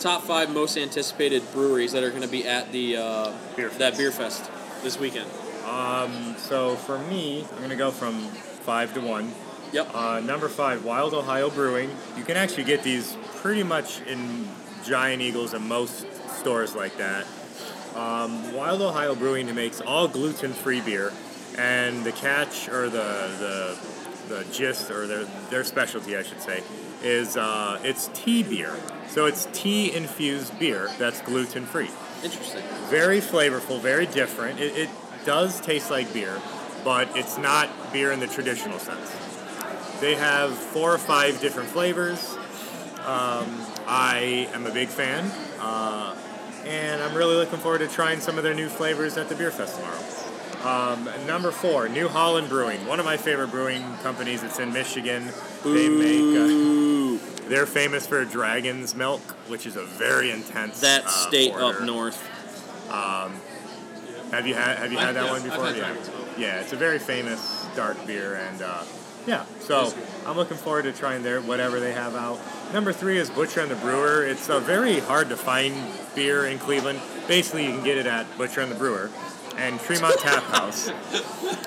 top five most anticipated breweries that are going to be at the uh, Beer Fest. that beer fest this weekend. Um, so for me, I'm gonna go from five to one. Yep. Uh, number five, Wild Ohio Brewing. You can actually get these pretty much in Giant Eagles and most stores like that. Um, Wild Ohio Brewing makes all gluten-free beer, and the catch or the the the gist or their their specialty, I should say, is uh, it's tea beer. So it's tea infused beer that's gluten-free Interesting. very flavorful, very different. It, it does taste like beer, but it's not beer in the traditional sense. They have four or five different flavors. Um, I am a big fan, uh, and I'm really looking forward to trying some of their new flavors at the Beer Fest tomorrow. Um, number four, New Holland Brewing, one of my favorite brewing companies. It's in Michigan. They make. Uh, they're famous for Dragon's Milk, which is a very intense. that uh, state up porter. north. Have you had Have you had I've- that yeah, one I've before? had yeah. Milk. Yeah, it's a very famous dark beer, and uh, yeah. So I'm looking forward to trying their whatever they have out. Number three is Butcher and the Brewer. It's a very hard to find beer in Cleveland. Basically, you can get it at Butcher and the Brewer. And Tremont Tap House,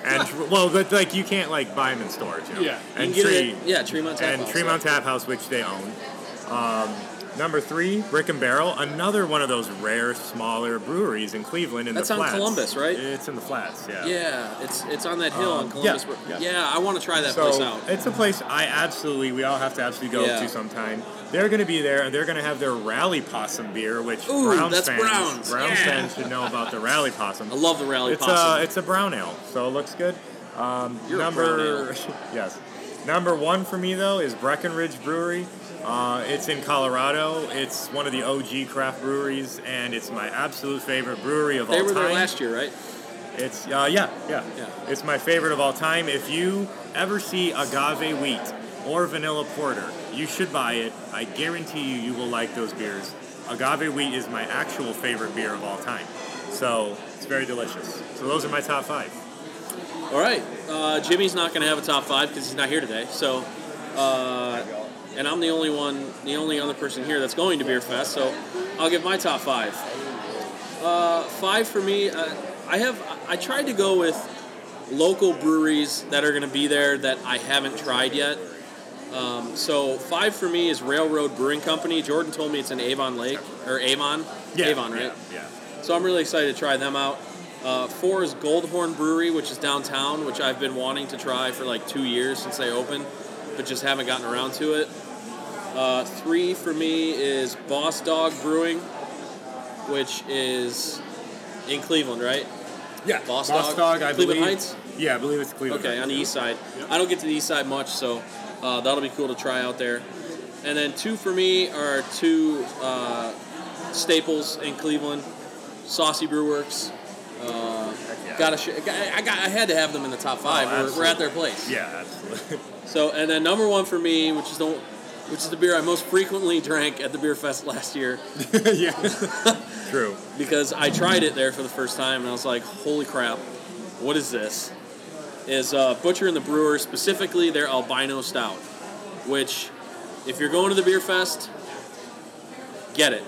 and well, but like you can't like buy them in stores, you know. Yeah. You And can get Tree, it at, yeah, Tremont Tap and House, Tremont yeah. Tap House, which they own. Um, number three, Brick and Barrel, another one of those rare, smaller breweries in Cleveland. In That's the on flats. Columbus, right? It's in the flats. Yeah. Yeah, it's it's on that hill Um, in Columbus. yeah, yeah. yeah, I want to try that so place out. it's a place I absolutely, we all have to absolutely go Yeah. to sometime. They're going to be there, and they're going to have their Rally Possum beer, which Ooh, Browns that's fans, Browns. Browns Yeah. fans should know about the Rally Possum. I love the rally It's possum. a it's a brown ale, so it looks good. Um, You're number [LAUGHS] yes, number one for me though is Breckenridge Brewery. Uh, it's in Colorado. It's one of the OG craft breweries, and it's my absolute favorite brewery of they all time. They were there last year, right? It's uh, yeah, yeah, Yeah. It's my favorite of all time. If you ever see agave wheat or vanilla porter, you should buy it. I guarantee you, you will like those beers. agave wheat is my actual favorite beer of all time. So it's very delicious. So those are my top five. All right, uh, Jimmy's not going to have a top five because he's not here today. So, uh, and I'm the only one, the only other person here that's going to Beer Fest. So, I'll give my top five. Uh, five for me. Uh, I have. I tried to go with local breweries that are going to be there that I haven't tried yet. Um, so five for me is Railroad Brewing Company. Jordan told me it's in Avon Lake or Avon. Avon, right? Yeah. So I'm really excited to try them out. Uh, four is Goldhorn Brewery, which is downtown, which I've been wanting to try for like two years since they opened, but just haven't gotten around to it. Uh, three for me is Boss Dog Brewing, which is in Cleveland, right? Yeah. Boss Boss Dog? Dog, I Cleveland believe. Heights? Yeah, I believe it's Cleveland. Okay, on the east side. I don't get to the east side much, so uh, that'll be cool to try out there. And then two for me are two uh, staples in Cleveland: Saucy Brew Works. Uh, yeah. Gotta, sh- I got, I had to have them in the top five. Oh, we're, we're at their place. Yeah, absolutely. [LAUGHS] So, and then number one for me, which is the, which is the beer I most frequently drank at the beer fest last year, [LAUGHS] yeah. True. because I tried it there for the first time and I was like, holy crap, what is this? Is uh, Butcher and the Brewer, specifically their Albino Stout, which, if you're going to the beer fest, get it.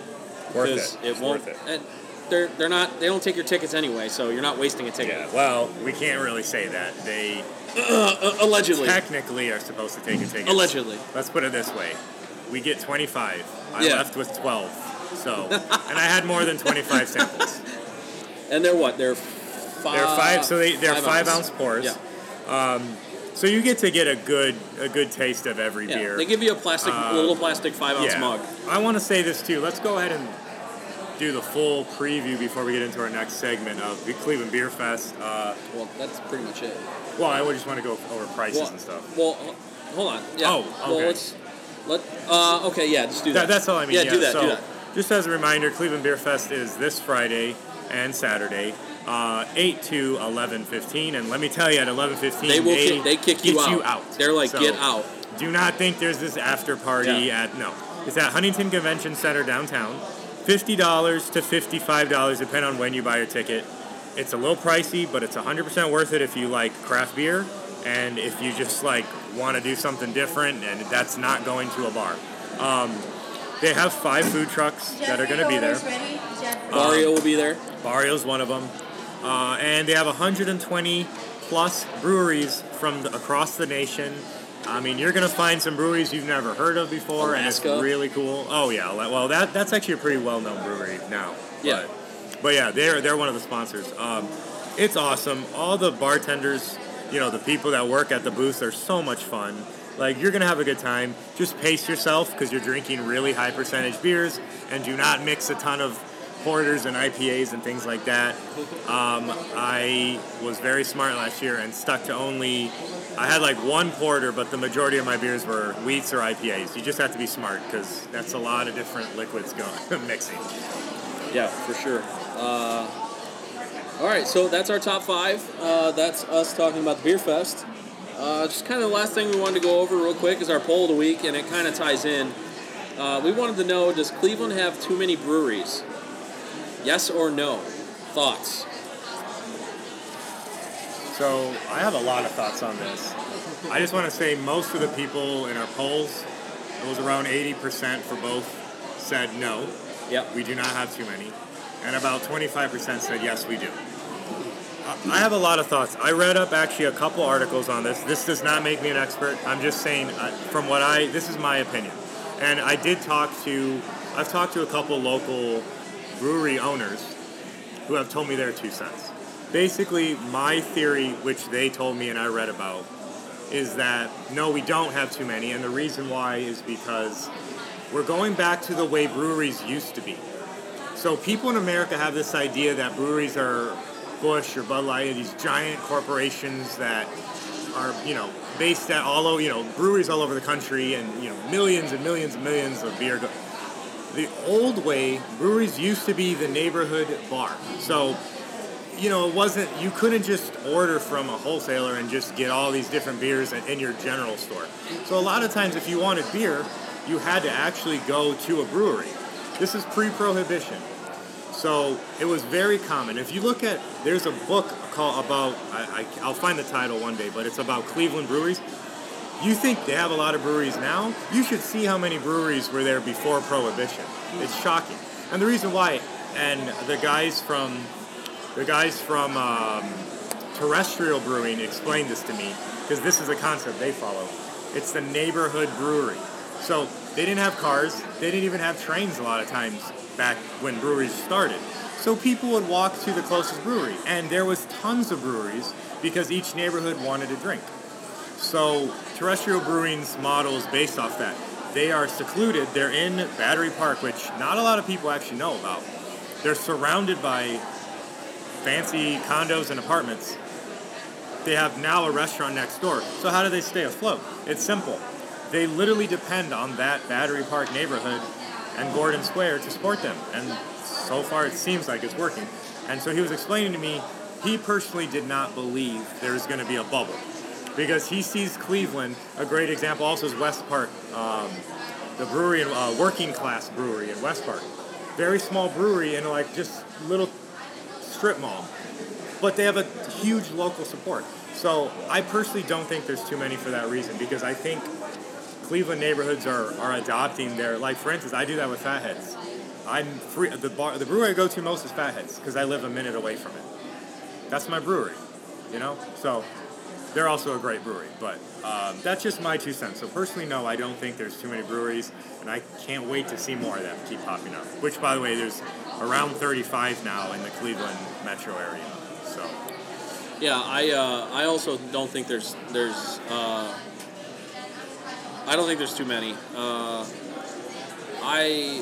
Worth Because it. it It's won't. worth it. and they're, they're not, they don't take your tickets anyway, so you're not wasting a ticket. Yeah. Well, we can't really say that. They Uh, allegedly. technically are supposed to take a ticket. Allegedly. Let's put it this way: we get 25. I Yeah. left with 12. So, [LAUGHS] and I had more than 25 samples. And they're what? They're five. They're five, so they they're five, ounce pours. Yeah. Um, So you get to get a good a good taste of every Yeah, beer. they give you a plastic, Uh, little plastic five ounce yeah. mug. I want to say this too. Let's go ahead and do the full preview before we get into our next segment of the Cleveland Beer Fest. Uh, Well, that's pretty much it. Well, I would just want to go over prices Well, and stuff. well, hold on. Yeah. Oh, Well, okay. let's let. Uh, okay, yeah, just do that. That, that's all I mean. Yeah, Yeah, do that. So, do that. just as a reminder, Cleveland Beer Fest is this Friday and Saturday, uh, 8 to 11.15. And let me tell you, at 11.15, They will. kick, they kick you out. you out. They're like, So, get out. Do not think there's this after party Yeah. at, no. It's at Huntington Convention Center downtown. $50 to $55 depending on when you buy your ticket. It's a little pricey, but it's 100% worth it if you like craft beer and if you just like want to do something different and that's not going to a bar. Um, they have five food trucks that are going to be there. Ready? Jeff. Mario will be there. Barrio's one of them. Uh, and they have 120 plus breweries from the, across the nation. I mean, you're going to find some breweries you've never heard of before, and it's really cool. Oh yeah, well that that's actually a pretty well-known brewery now. Yeah. But, but yeah, they're they're one of the sponsors. Um, it's awesome. All the bartenders, you know, the people that work at the booths are so much fun. Like you're gonna have a good time. Just pace yourself because you're drinking really high percentage beers, and do not mix a ton of porters and IPAs and things like that. Um, I was very smart last year and stuck to only. I had like one porter, but the majority of my beers were wheats or IPAs. You just have to be smart because that's a lot of different liquids going [LAUGHS] mixing. Yeah, for sure. Uh, all right, so that's our top five. Uh, that's us talking about the beer fest. Uh, just kind of the last thing we wanted to go over real quick is our poll of the week, and it kind of ties in. Uh, we wanted to know: Does Cleveland have too many breweries? Yes or no? Thoughts? So I have a lot of thoughts on this. I just want to say most of the people in our polls, it was around 80% for both, said no, Yep. we do not have too many. And about 25% said yes, we do. I have a lot of thoughts. I read up actually a couple articles on this. This does not make me an expert. I'm just saying, uh, from what I, this is my opinion. And I did talk to, I've talked to a couple local brewery owners who have told me their two cents. Basically, my theory, which they told me and I read about, is that no, we don't have too many. And the reason why is because we're going back to the way breweries used to be. So people in America have this idea that breweries are Busch or Bud Light, these giant corporations that are, you know, based at all over, you know, breweries all over the country and, you know, millions and millions and millions of beer. Go- the old way, breweries used to be the neighborhood bar. So, you know, it wasn't, you couldn't just order from a wholesaler and just get all these different beers in, in your general store. So a lot of times if you wanted beer, you had to actually go to a brewery. This is pre-prohibition. So it was very common. If you look at, there's a book called about, I, I, I'll find the title one day, but it's about Cleveland breweries. You think they have a lot of breweries now? You should see how many breweries were there before Prohibition. It's shocking. And the reason why, and the guys from, the guys from um, Terrestrial Brewing explained this to me because this is a concept they follow. It's the neighborhood brewery. So they didn't have cars. They didn't even have trains a lot of times back when breweries started. So people would walk to the closest brewery, and there was tons of breweries because each neighborhood wanted a drink. So terrestrial brewing's model is based off that. They are secluded. They're in Battery Park, which not a lot of people actually know about. They're surrounded by fancy condos and apartments. They have now a restaurant next door. So how do they stay afloat? It's simple. They literally depend on that Battery Park neighborhood and Gordon Square to support them. And so far it seems like it's working. And so he was explaining to me he personally did not believe there was going to be a bubble because he sees Cleveland. A great example also is West Park, um, the brewery, uh, working class brewery in West Park. Very small brewery in like just little strip mall, but they have a huge local support. So I personally don't think there's too many for that reason because I think Cleveland neighborhoods are, are adopting their like for instance I do that with Fatheads. I'm free the bar the brewery I go to most is Fatheads because I live a minute away from it. That's my brewery, you know. So they're also a great brewery, but um, that's just my two cents. So personally, no, I don't think there's too many breweries, and I can't wait to see more of them keep popping up. Which, by the way, there's around 35 now in the Cleveland metro area. So Yeah, I uh, I also don't think there's there's uh, I don't think there's too many. Uh, I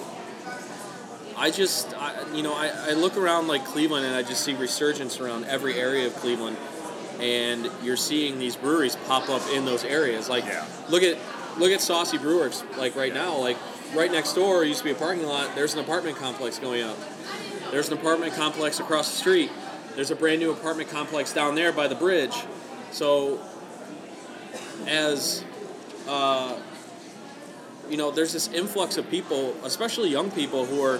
I just I, you know I, I look around like Cleveland and I just see resurgence around every area of Cleveland, and you're seeing these breweries pop up in those areas. Like Yeah. look at look at Saucy Brew Works. Like right now, like right next door used to be a parking lot. There's an apartment complex going up. There's an apartment complex across the street. There's a brand new apartment complex down there by the bridge. So, as uh, you know, there's this influx of people, especially young people, who are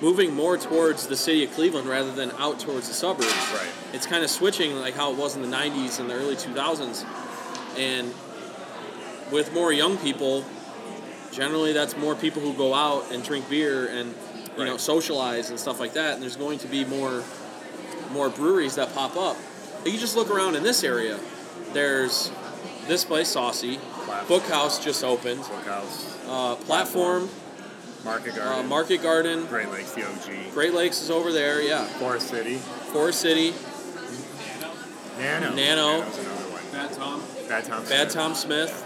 moving more towards the city of Cleveland rather than out towards the suburbs. Right. It's kind of switching like how it was in the 90s and the early 2000s. And with more young people, generally that's more people who go out and drink beer and you know socialize and stuff like that. And there's going to be more more breweries that pop up. But you just look around in this area. There's this place, Saucy. Platform. Bookhouse just opened. Bookhouse, Uh, platform, Market uh, Garden, Market Garden. Great Lakes, the OG, Great Lakes is over there. Yeah. Forest City, Forest City. Nano. Nano. Nano's another one. Bad Tom. Bad Tom. Bad Smith. Tom Smith.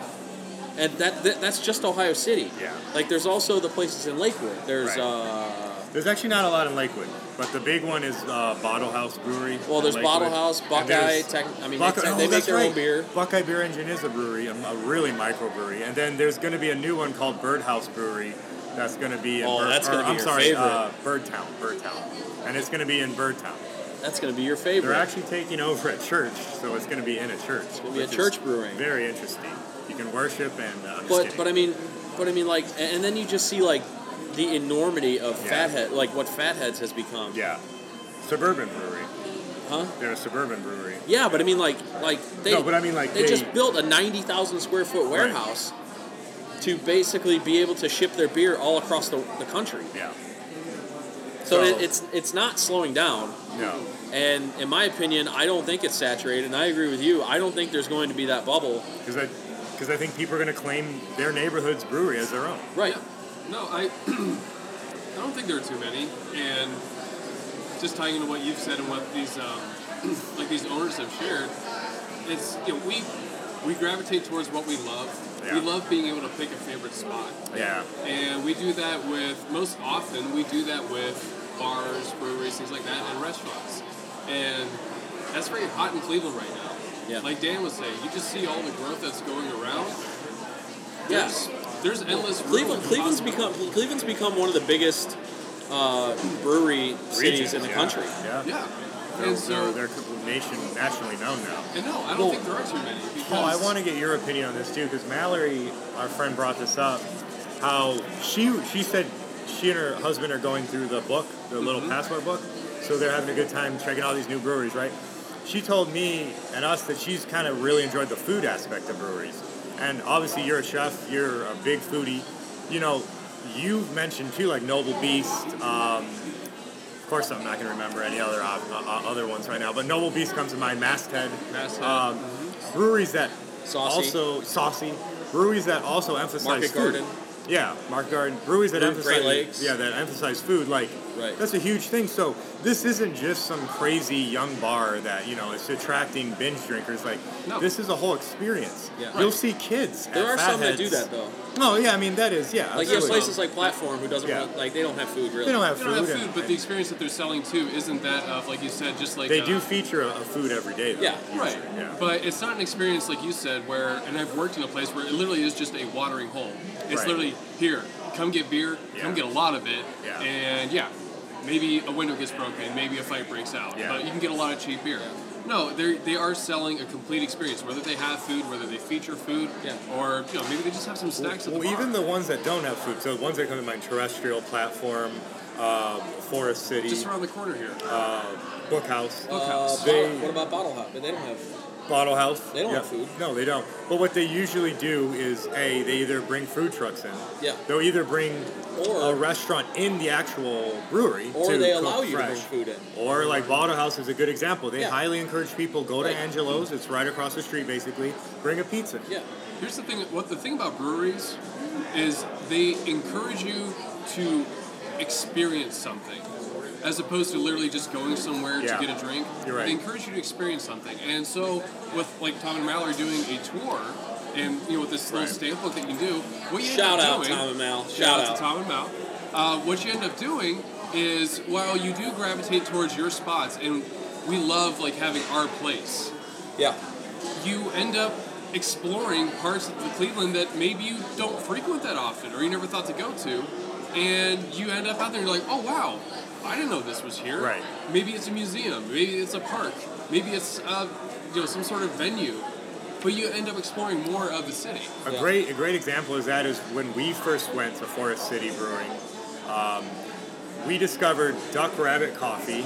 And that, that that's just Ohio City. Yeah. Like there's also the places in Lakewood. There's Right. uh There's actually not a lot in Lakewood, but the big one is uh, Bottle House Brewery. well there's. Bottle House, Buckeye. Tech, I mean Buckeye, they, oh, they make their own beer. Buckeye Beer Engine is a brewery, a, a really microbrewery, and then there's going to be a new one called Birdhouse Brewery that's going to be in. Oh, Bird, that's gonna be I'm your sorry, favorite. Uh, Birdtown, Birdtown, and it's going to be in Birdtown. That's gonna be your favorite. They're actually taking over a church, so it's going to be in a church. It's gonna be a church brewing. Very interesting. You can worship and. Uh, but but I mean but I mean like and then you just see like the enormity of Yeah. Fathead like what Fatheads has become. yeah, suburban brewery. Huh? They're a suburban brewery. Yeah, but I mean like like they No, but I mean, like, they, they- just built a ninety thousand square foot warehouse to basically be able to ship their beer all across the, the country. Yeah. So, So- it, it's it's not slowing down. No. And in my opinion, I don't think it's saturated. And I agree with you. I don't think there's going to be that bubble. Because I, because I think people are going to claim their neighborhood's brewery as their own. Right. No, I [CLEARS THROAT] I don't think there are too many, and just tying into what you've said and what these um, [CLEARS THROAT] like these owners have shared, it's you know we we gravitate towards what we love. Yeah. We love being able to pick a favorite spot, Yeah. and we do that with most often we do that with bars, breweries, things like that, and restaurants, and that's very hot in Cleveland right now. Yeah. Like Dan was saying, you just see all the growth that's going around. Yeah. There's, there's endless. room Cleveland Cleveland's become Cleveland's become one of the biggest uh, brewery cities Regions, in the yeah. country. Yeah. Yeah. They're, And so, they're, they're nation, nationally known now. and no, I don't Well- think there are too many because Paul, I want to get your opinion on this too, because Mallory, our friend, brought this up. How she she said she and her husband are going through the book, the little Mm-hmm. passport book. So they're having a good time checking all these new breweries, right? She told me and us that she's kind of really enjoyed the food aspect of breweries. And obviously, you're a chef, you're a big foodie. You know, you've mentioned too, like Noble Beast. Um, of course, I'm not going to remember any other uh, uh, other ones right now, but Noble Beast comes to mind. Masthead, Masthead, um, breweries that Saucy. also saucy breweries that also emphasize Market food. Garden. Yeah, Market Garden breweries that Great emphasize Lakes. yeah that emphasize food. Like Right. that's a huge thing. So this isn't just some crazy young bar that you know is attracting binge drinkers. Like No. this is a whole experience. Yeah. You'll see kids. There at are some that do that though. No, yeah, I mean that is yeah. Like you have places like Platform who doesn't Yeah. really, like they don't have food really. They don't have They food. don't have and- food, but the experience that they're selling too isn't that of like you said, just like they uh, do feature a, a food every day. Though, Yeah. Right. Yeah. But it's not an experience like you said where, and I've worked in a place where it literally is just a watering hole. It's Right. literally here, come get beer, come get a lot of it, Yeah. and yeah, maybe a window gets broken, maybe a fight breaks out, Yeah. but you can get a lot of cheap beer. No, they they are selling a complete experience. Whether they have food, whether they feature food, Yeah. or you know maybe they just have some snacks at the Well, bar. even the ones that don't have food, so the ones that come to mind, terrestrial platform, uh, Forest City, just around the corner here. uh, Bookhouse, Uh, Bookhouse. They- what about Bottle Hop? But they don't have. Bottle House. They don't Yeah. have food. No, they don't. But what they usually do is, a they either bring food trucks in. Yeah. They'll either bring Or- a restaurant in the actual brewery, Or to they cook allow you fresh. to bring food in. Or like Bottle House is a good example. They Yeah. highly encourage people go to Right. Angelo's. It's right across the street, basically. Bring a pizza. Yeah. Here's the thing. What the thing about breweries is they encourage you to experience something, as opposed to literally just going somewhere Yeah. to get a drink. You're right. They encourage you to experience something, and so with like Tom and Mallory doing a tour, and you know with this little Right. stamp book that you can do, what you Shout end up out doing, Tom and Mal. Shout, Shout out, out. to Tom and Mal. Uh, what you end up doing is while you do gravitate towards your spots, and we love like having our place Yeah. you end up exploring parts of the Cleveland that maybe you don't frequent that often or you never thought to go to. And you end up out there and you're like, oh wow, I didn't know this was here. Right. Maybe it's a museum, maybe it's a park, maybe it's uh, you know some sort of venue. But you end up exploring more of the city. A Yeah. great a great example of that is when we first went to Forest City Brewing. Um, we discovered Duck Rabbit Coffee.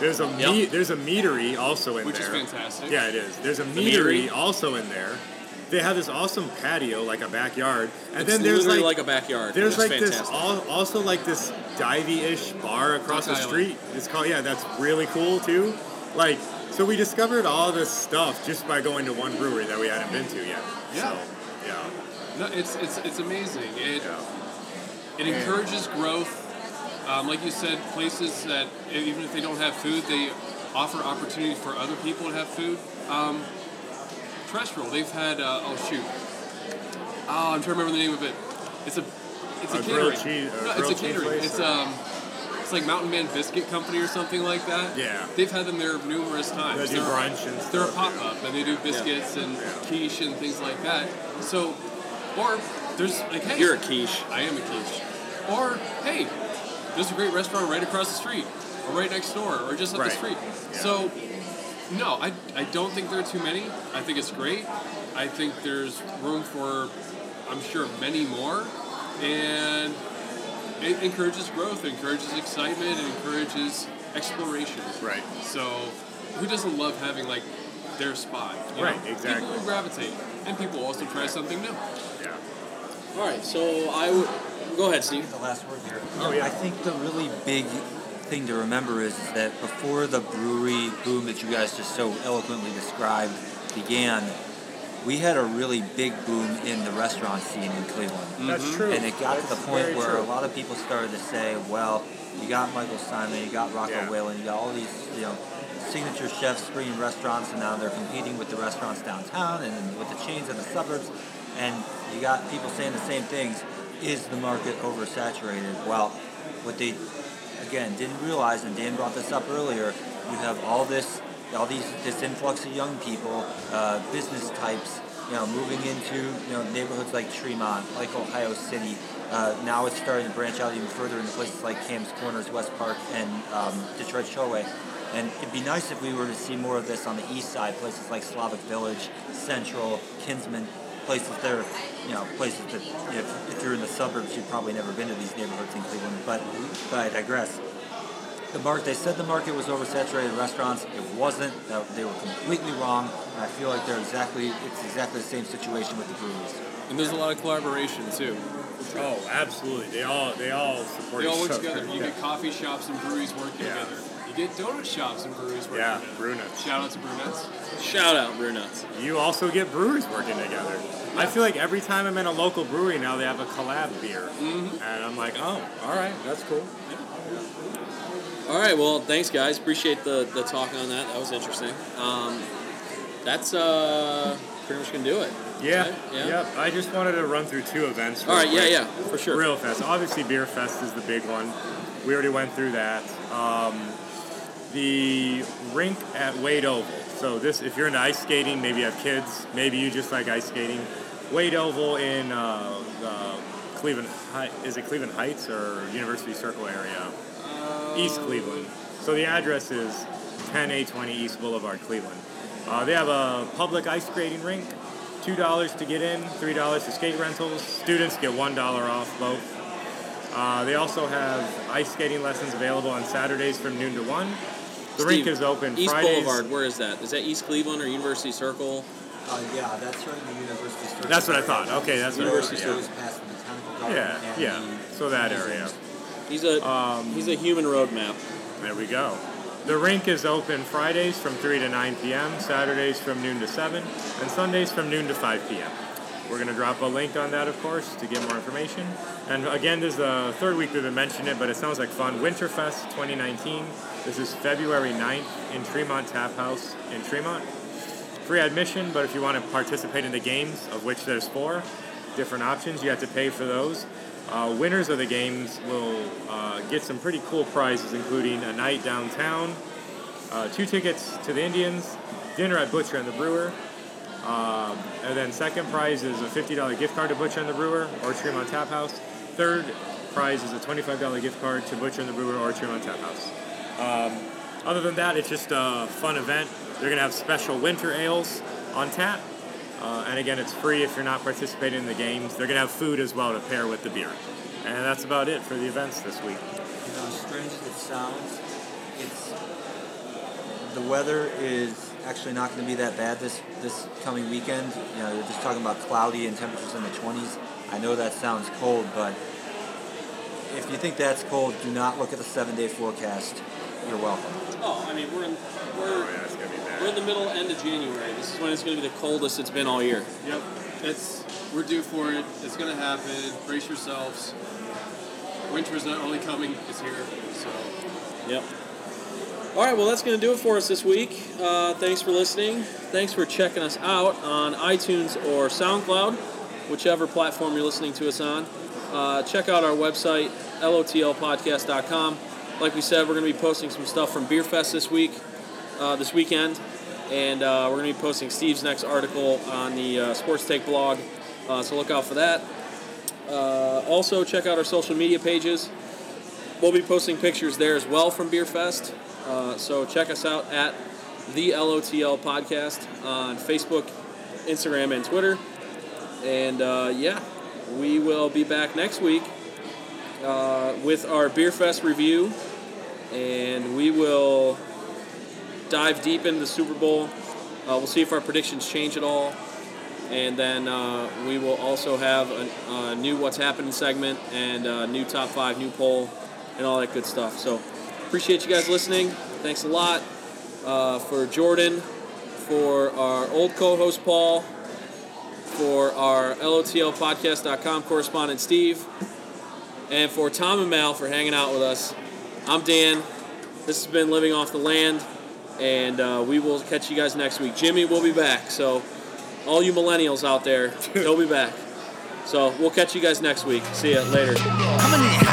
There's a Yep. me- there's a meadery also in Which is there. fantastic. Yeah, it is. There's a meadery? meadery also in there. They have this awesome patio, like a backyard, and It's then there's like, like, a backyard. there's like fantastic. this al- also like this divey-ish bar across the Island. street. It's called yeah, that's really cool too. Like so we discovered all this stuff just by going to one brewery that we hadn't been to yet. Yeah. So, yeah. No, it's it's it's amazing. It Yeah. it encourages growth. Um, like you said, places that even if they don't have food, they offer opportunities for other people to have food. Um, Terrestrial, they've had uh, oh shoot, oh I'm trying to remember the name of it. It's a it's a, A catering. cheese- a no, it's a cheese catering. place, It's or- um. It's like Mountain Man Biscuit Company or something like that. Yeah. They've had them there numerous times. They do They're- brunch and They're a pop up and they do biscuits and quiche and things like that. So, or there's like, hey, You're a quiche. I am a quiche. Or, hey, there's a great restaurant right across the street, or right next door, or just up Right. the street. Yeah. So, no, I, I don't think there are too many. I think it's great. I think there's room for, I'm sure, many more. And it encourages growth, it encourages excitement, it encourages exploration. Right. So, who doesn't love having, like, their spot? you Right, know? exactly. People will gravitate, and people will also try something new. Yeah. All right. So I would go ahead, Steve. The last word here. Oh, yeah. I think the really big thing to remember is that before the brewery boom that you guys just so eloquently described began, we had a really big boom in the restaurant scene in Cleveland. Mm-hmm. That's true. And it got to the point where true. a lot of people started to say, well, you got Michael Symon, you got Rocco Yeah. Whalen, you got all these, you know, signature chefs bringing restaurants, and now they're competing with the restaurants downtown and with the chains in the suburbs. And you got people saying the same things. Is the market oversaturated? Well, what they again didn't realize, and Dan brought this up earlier, you have all this, all these, this influx of young people, uh, business types, you know, moving into you know neighborhoods like Tremont, like Ohio City. Uh, now it's starting to branch out even further into places like Kamm's Corners, West Park, and um, Detroit Shoreway. And it'd be nice if we were to see more of this on the east side, places like Slavic Village, Central, Kinsman. Places there, you know, places that if, if you're in the suburbs, you've probably never been to these neighborhoods in Cleveland. But, but I digress. The market, they said the market was oversaturated restaurants. It wasn't. That- They were completely wrong. And I feel like they're exactly, it's exactly the same situation with the breweries. And there's a lot of collaboration too. Oh, absolutely. They all they all support They all work other. together. You get coffee shops and breweries working Yeah. together. You get donut shops and breweries working Yeah, together. Brewnuts. Shout out to Brewnuts. Shout out, Brew Nuts. You also get brewers working together. I feel like every time I'm in a local brewery now, they have a collab beer, Mm-hmm. and I'm like, oh, all right, that's cool. All right, well, thanks, guys. Appreciate the, the talk on that. That was interesting. Um, that's uh, pretty much going to do it. Yeah, Right? Yeah. Yep. I just wanted to run through two events. All real right, yeah, yeah, for sure. Real Fest. Obviously, Beer Fest is the big one. We already went through that. Um, the rink at Wade Oval. So this, if you're into ice skating, maybe you have kids, maybe you just like ice skating. Wade Oval in uh, Cleveland. Is it Cleveland Heights or University Circle area? East Cleveland. So the address is 10A20 East Boulevard, Cleveland. Uh, they have a public ice skating rink. Two dollars to get in, three dollars for skate rentals. Students get one dollar off both. Uh, they also have ice skating lessons available on Saturdays from noon to one. The rink is open East Fridays. Boulevard, where is that? Is that East Cleveland or University Circle? Uh, yeah, that's right in the University Circle. That's what I thought. Okay, that's what University thought, yeah. Goes past the botanical garden Yeah, yeah. the So that area. He's a Um, he's a human road map. There we go. The rink is open Fridays from 3 to 9 p.m., Saturdays from noon to 7, and Sundays from noon to 5 p.m. We're going to drop a link on that, of course, to get more information. And again, this is the third week we've been mentioning it, but it sounds like fun. Winterfest 2019. This is February 9th in Tremont Tap House in Tremont. Free admission, but if you want to participate in the games, of which there's four different options, you have to pay for those. Uh, winners of the games will uh, get some pretty cool prizes, including a night downtown, uh, two tickets to the Indians, dinner at Butcher and the Brewer, um, and then second prize is a $50 gift card to Butcher and the Brewer or Tremont Tap House. Third prize is a $25 gift card to Butcher and the Brewer or Tremont Tap House. Um, other than that, it's just a fun event. They're going to have special winter ales on tap. Uh, and again, it's free if you're not participating in the games. They're going to have food as well to pair with the beer. And that's about it for the events this week. You know, as strange as it sounds, it's the weather is actually not going to be that bad this this coming weekend. You know, they're just talking about cloudy and temperatures in the 20s. I know that sounds cold, but if you think that's cold, do not look at the seven-day forecast. You're welcome. Oh, I mean we're in Oh, we're yeah, it's going to be bad. we're in the middle end of January. This is when it's going to be the coldest it's been all year. Yep. It's we're due for it. It's gonna happen. Brace yourselves. Winter is not only coming; it's here. So Yep. All right, well, that's going to do it for us this week. Uh, thanks for listening. Thanks for checking us out on iTunes or SoundCloud, whichever platform you're listening to us on. Uh, check out our website, lotlpodcast.com. Like we said, we're going to be posting some stuff from Beer Fest this week, uh, this weekend, and uh, we're going to be posting Steve's next article on the uh, Sports Take blog. Uh, so look out for that. Uh, also, check out our social media pages. We'll be posting pictures there as well from Beer Fest. Uh, so check us out at the LOTL Podcast on Facebook, Instagram, and Twitter. And yeah, we will be back next week uh, with our Beer Fest review, and we will dive deep into the Super Bowl. Uh, we'll see if our predictions change at all. And then uh, we will also have a, a new What's Happening segment and a new top five, new poll, and all that good stuff. So appreciate you guys listening. Thanks a lot uh, for Jordan, for our old co-host Paul, for our LOTLpodcast.com correspondent Steve, and for Tom and Mal for hanging out with us. I'm Dan. This has been Living Off the Land, and uh, we will catch you guys next week. Jimmy will be back, so all you millennials out there, [LAUGHS] he'll be back. So we'll catch you guys next week. See ya later. Coming in hot.